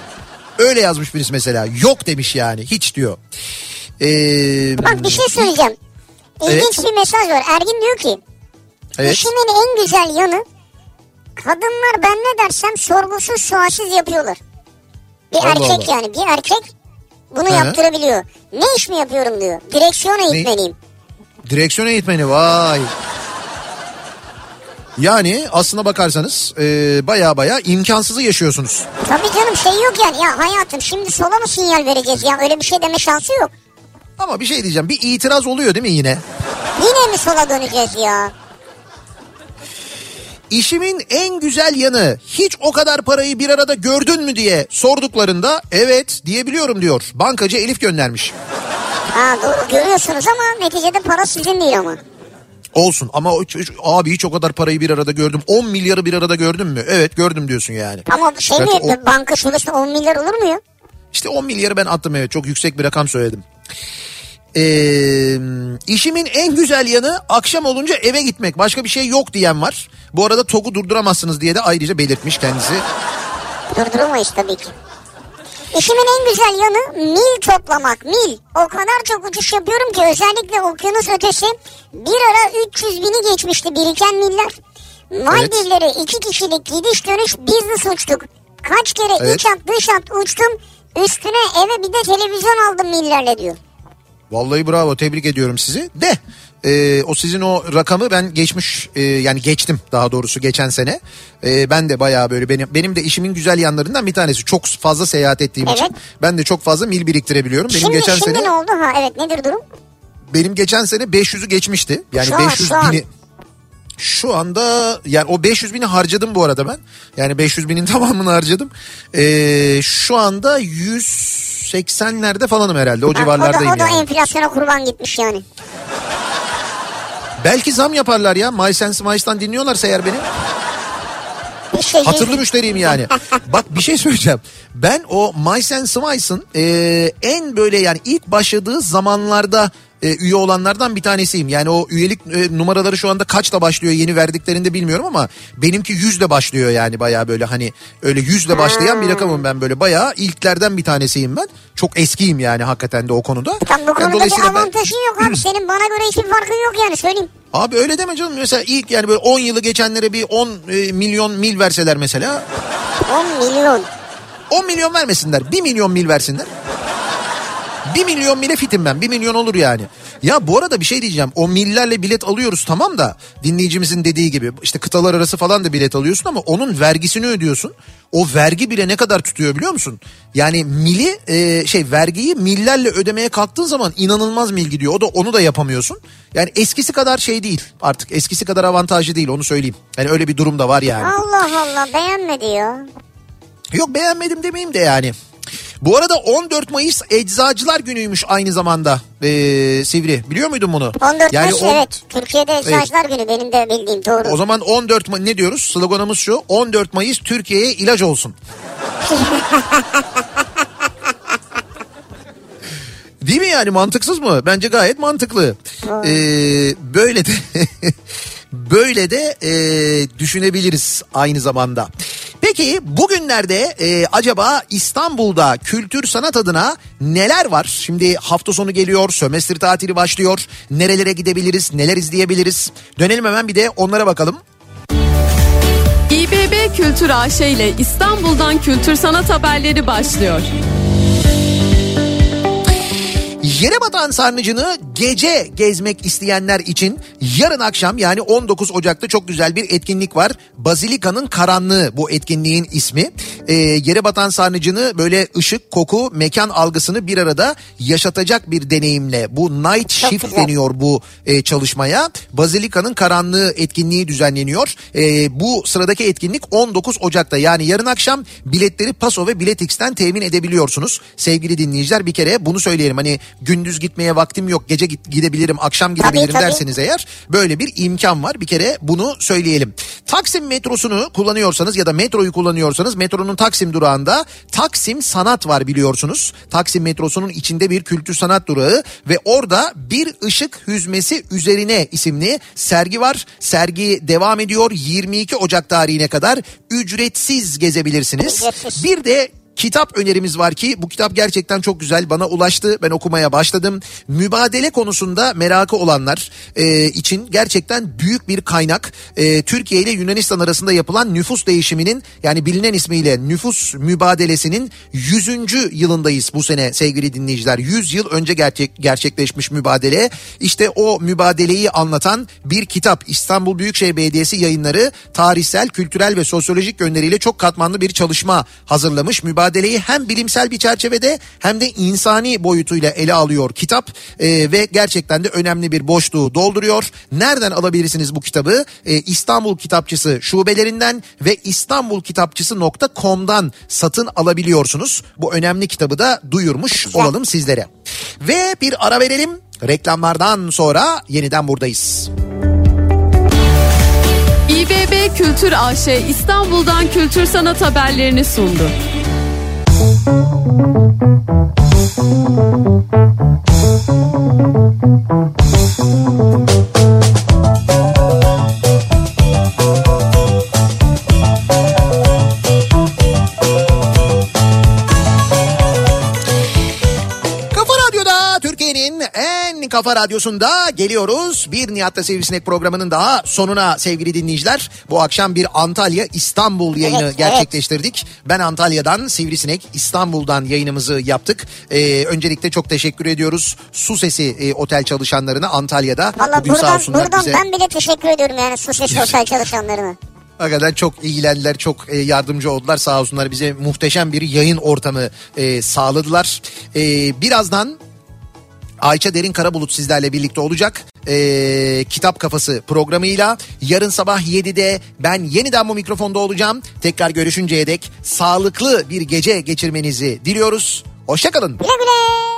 Öyle yazmış birisi mesela. Yok demiş yani hiç diyor. Ee, Bak bir şey söyleyeceğim. İlginç Evet. bir mesaj var. Ergin diyor ki evet. işimin en güzel yanı kadınlar ben ne dersem sorgusuz sualsiz yapıyorlar. Bir Allah erkek Allah. yani bir erkek bunu Hı yaptırabiliyor. Ne iş mi yapıyorum diyor. Direksiyon eğitmeniyim. Direksiyon eğitmeni vay. Yani aslına bakarsanız e, baya baya imkansızı yaşıyorsunuz. Tabii canım şey yok yani. Ya hayatım şimdi sola mı sinyal vereceğiz ya öyle bir şey deme şansı yok. Ama bir şey diyeceğim bir itiraz oluyor değil mi yine? Yine mi sola döneceğiz ya? İşimin en güzel yanı hiç o kadar parayı bir arada gördün mü diye sorduklarında evet diyebiliyorum diyor. Bankacı Elif göndermiş. Ha doğru görüyorsunuz ama neticede para sizin değil ama. Olsun ama abi hiç o kadar parayı bir arada gördüm. 10 milyarı bir arada gördün mü? Evet gördüm diyorsun yani. Ama şey mi o- banka şubesinde 10 milyar olur mu ya? İşte 10 milyarı ben attım evet çok yüksek bir rakam söyledim. Ee, işimin en güzel yanı akşam olunca eve gitmek başka bir şey yok diyen var. Bu arada TOG'u durduramazsınız diye de ayrıca belirtmiş kendisi. Durduramayız tabii ki. İşimin en güzel yanı mil toplamak mil. O kadar çok uçuş yapıyorum ki özellikle okyanus ötesi bir ara 300 bini geçmişti biriken miller. Maldivlere iki kişilik gidiş dönüş business uçtuk. Kaç kere Evet. iç hat dış hat uçtum. Üstüne eve bir de televizyon aldım millerle diyor. Vallahi bravo tebrik ediyorum sizi. De e, o sizin o rakamı ben geçmiş e, yani geçtim daha doğrusu geçen sene. E, ben de bayağı böyle benim benim de işimin güzel yanlarından bir tanesi. Çok fazla seyahat ettiğim için Evet. ben de çok fazla mil biriktirebiliyorum. Benim şimdi geçen şimdi sene ne oldu? Ha evet nedir durum? benim geçen sene 500'ü geçmişti. Yani Şu an, 500 şu an. bini şu anda yani o 500 bini harcadım bu arada ben. Yani 500 binin tamamını harcadım. Ee, şu anda 180'lerde falanım herhalde. O Ha, o da, civarlardayım o da yani. enflasyona kurban gitmiş yani. Belki zam yaparlar ya. MySense Mice'dan dinliyorlarsa eğer beni. Şey Hatırlı müşteriyim yani. Bak bir şey söyleyeceğim. Ben o MySense Mice'ın e, en böyle yani ilk başladığı zamanlarda e, üye olanlardan bir tanesiyim. Yani o üyelik e, numaraları şu anda kaçla başlıyor yeni verdiklerinde bilmiyorum ama benimki yüzle başlıyor yani baya böyle hani öyle yüzle başlayan bir rakamım ben böyle baya ilklerden bir tanesiyim ben. Çok eskiyim yani hakikaten de o konuda. Tam bu Yani konuda bir dolayısıyla ben- avantajın yok abi. Senin bana göre hiçbir farkın yok yani söyleyeyim. Abi öyle deme canım mesela ilk yani böyle 10 yılı geçenlere bir 10 e, milyon mil verseler mesela 10 milyon. 10 milyon vermesinler 1 milyon mil versinler. 1 milyon mile fitim ben 1 milyon olur yani. Ya bu arada bir şey diyeceğim o millerle bilet alıyoruz tamam da dinleyicimizin dediği gibi işte kıtalar arası falan da bilet alıyorsun ama onun vergisini ödüyorsun. O vergi bile ne kadar tutuyor biliyor musun? Yani mili e, şey vergiyi millerle ödemeye kalktığın zaman inanılmaz mil gidiyor. O da onu da yapamıyorsun. Yani eskisi kadar şey değil artık eskisi kadar avantajlı değil onu söyleyeyim. Yani öyle bir durum da var yani. Allah Allah beğenmedi ya. Yok beğenmedim demeyeyim de yani. Bu arada 14 Mayıs Eczacılar Günü'ymüş aynı zamanda ee, Sivri. Biliyor muydun bunu? 14 Yani Mayıs on- evet. Türkiye'de Eczacılar Günü benim de bildiğim doğru. O zaman 14 Mayıs ne diyoruz? Sloganımız şu. 14 Mayıs Türkiye'ye ilaç olsun. Değil mi yani mantıksız mı? Bence gayet mantıklı. Ee, böyle de böyle de e, düşünebiliriz aynı zamanda. Peki bugünlerde e, acaba İstanbul'da kültür sanat adına neler var? Şimdi hafta sonu geliyor, sömestr tatili başlıyor. Nerelere gidebiliriz, neler izleyebiliriz? Dönelim hemen bir de onlara bakalım. İBB Kültür AŞ ile İstanbul'dan kültür sanat haberleri başlıyor. Yere batan sarnıcını gece gezmek isteyenler için yarın akşam yani 19 Ocak'ta çok güzel bir etkinlik var. Bazilika'nın Karanlığı bu etkinliğin ismi. Ee, yere batan sarnıcını böyle ışık, koku, mekan algısını bir arada yaşatacak bir deneyimle bu Night Shift güzel. deniyor bu e, çalışmaya. Bazilika'nın Karanlığı etkinliği düzenleniyor. E, bu sıradaki etkinlik 19 Ocak'ta yani yarın akşam biletleri Paso ve Biletix'ten temin edebiliyorsunuz. Sevgili dinleyiciler bir kere bunu söyleyelim. Hani gündüz gitmeye vaktim yok gece git, gidebilirim akşam gidebilirim tabii. derseniz eğer böyle bir imkan var. Bir kere bunu söyleyelim. Taksim metrosunu kullanıyorsanız ya da metroyu kullanıyorsanız metronun Taksim durağında Taksim Sanat var biliyorsunuz. Taksim metrosunun içinde bir kültür sanat durağı ve orada bir ışık hüzmesi üzerine isimli sergi var. Sergi devam ediyor 22 Ocak tarihine kadar ücretsiz gezebilirsiniz. Ücretsiz. Bir de kitap önerimiz var ki bu kitap gerçekten çok güzel bana ulaştı ben okumaya başladım. Mübadele konusunda merakı olanlar e, için gerçekten büyük bir kaynak. E, Türkiye ile Yunanistan arasında yapılan nüfus değişiminin yani bilinen ismiyle nüfus mübadelesinin 100. yılındayız bu sene sevgili dinleyiciler. 100 yıl önce gerçek, gerçekleşmiş mübadele. İşte o mübadeleyi anlatan bir kitap İstanbul Büyükşehir Belediyesi yayınları tarihsel, kültürel ve sosyolojik yönleriyle çok katmanlı bir çalışma hazırlamış. Mübadeleyi hem bilimsel bir çerçevede hem de insani boyutuyla ele alıyor kitap Ee, ve gerçekten de önemli bir boşluğu dolduruyor. Nereden alabilirsiniz bu kitabı? Ee, İstanbul Kitapçısı şubelerinden ve istanbulkitapçısı.com'dan satın alabiliyorsunuz. Bu önemli kitabı da duyurmuş olalım sizlere. Ve bir ara verelim. Reklamlardan sonra yeniden buradayız. İBB Kültür AŞ İstanbul'dan kültür sanat haberlerini sundu. Kafa en kafa radyosunda geliyoruz. Bir Nihat'ta Sivrisinek programının daha sonuna sevgili dinleyiciler. Bu akşam bir Antalya İstanbul yayını Evet, gerçekleştirdik. Ben Antalya'dan Sivrisinek İstanbul'dan yayınımızı yaptık. Ee, öncelikle çok teşekkür ediyoruz. Su Sesi e, otel çalışanlarına Antalya'da. Valla buradan, buradan bize. ben bile teşekkür ediyorum yani su sesi otel çalışanlarına. Hakikaten çok ilgilendiler, çok e, yardımcı oldular sağ olsunlar. Bize muhteşem bir yayın ortamı e, sağladılar. E, birazdan Ayça Derin Karabulut sizlerle birlikte olacak. E, Kitap Kafası programıyla yarın sabah 7'de ben yeniden bu mikrofonda olacağım. Tekrar görüşünceye dek sağlıklı bir gece geçirmenizi diliyoruz. Hoşçakalın. Güle güle.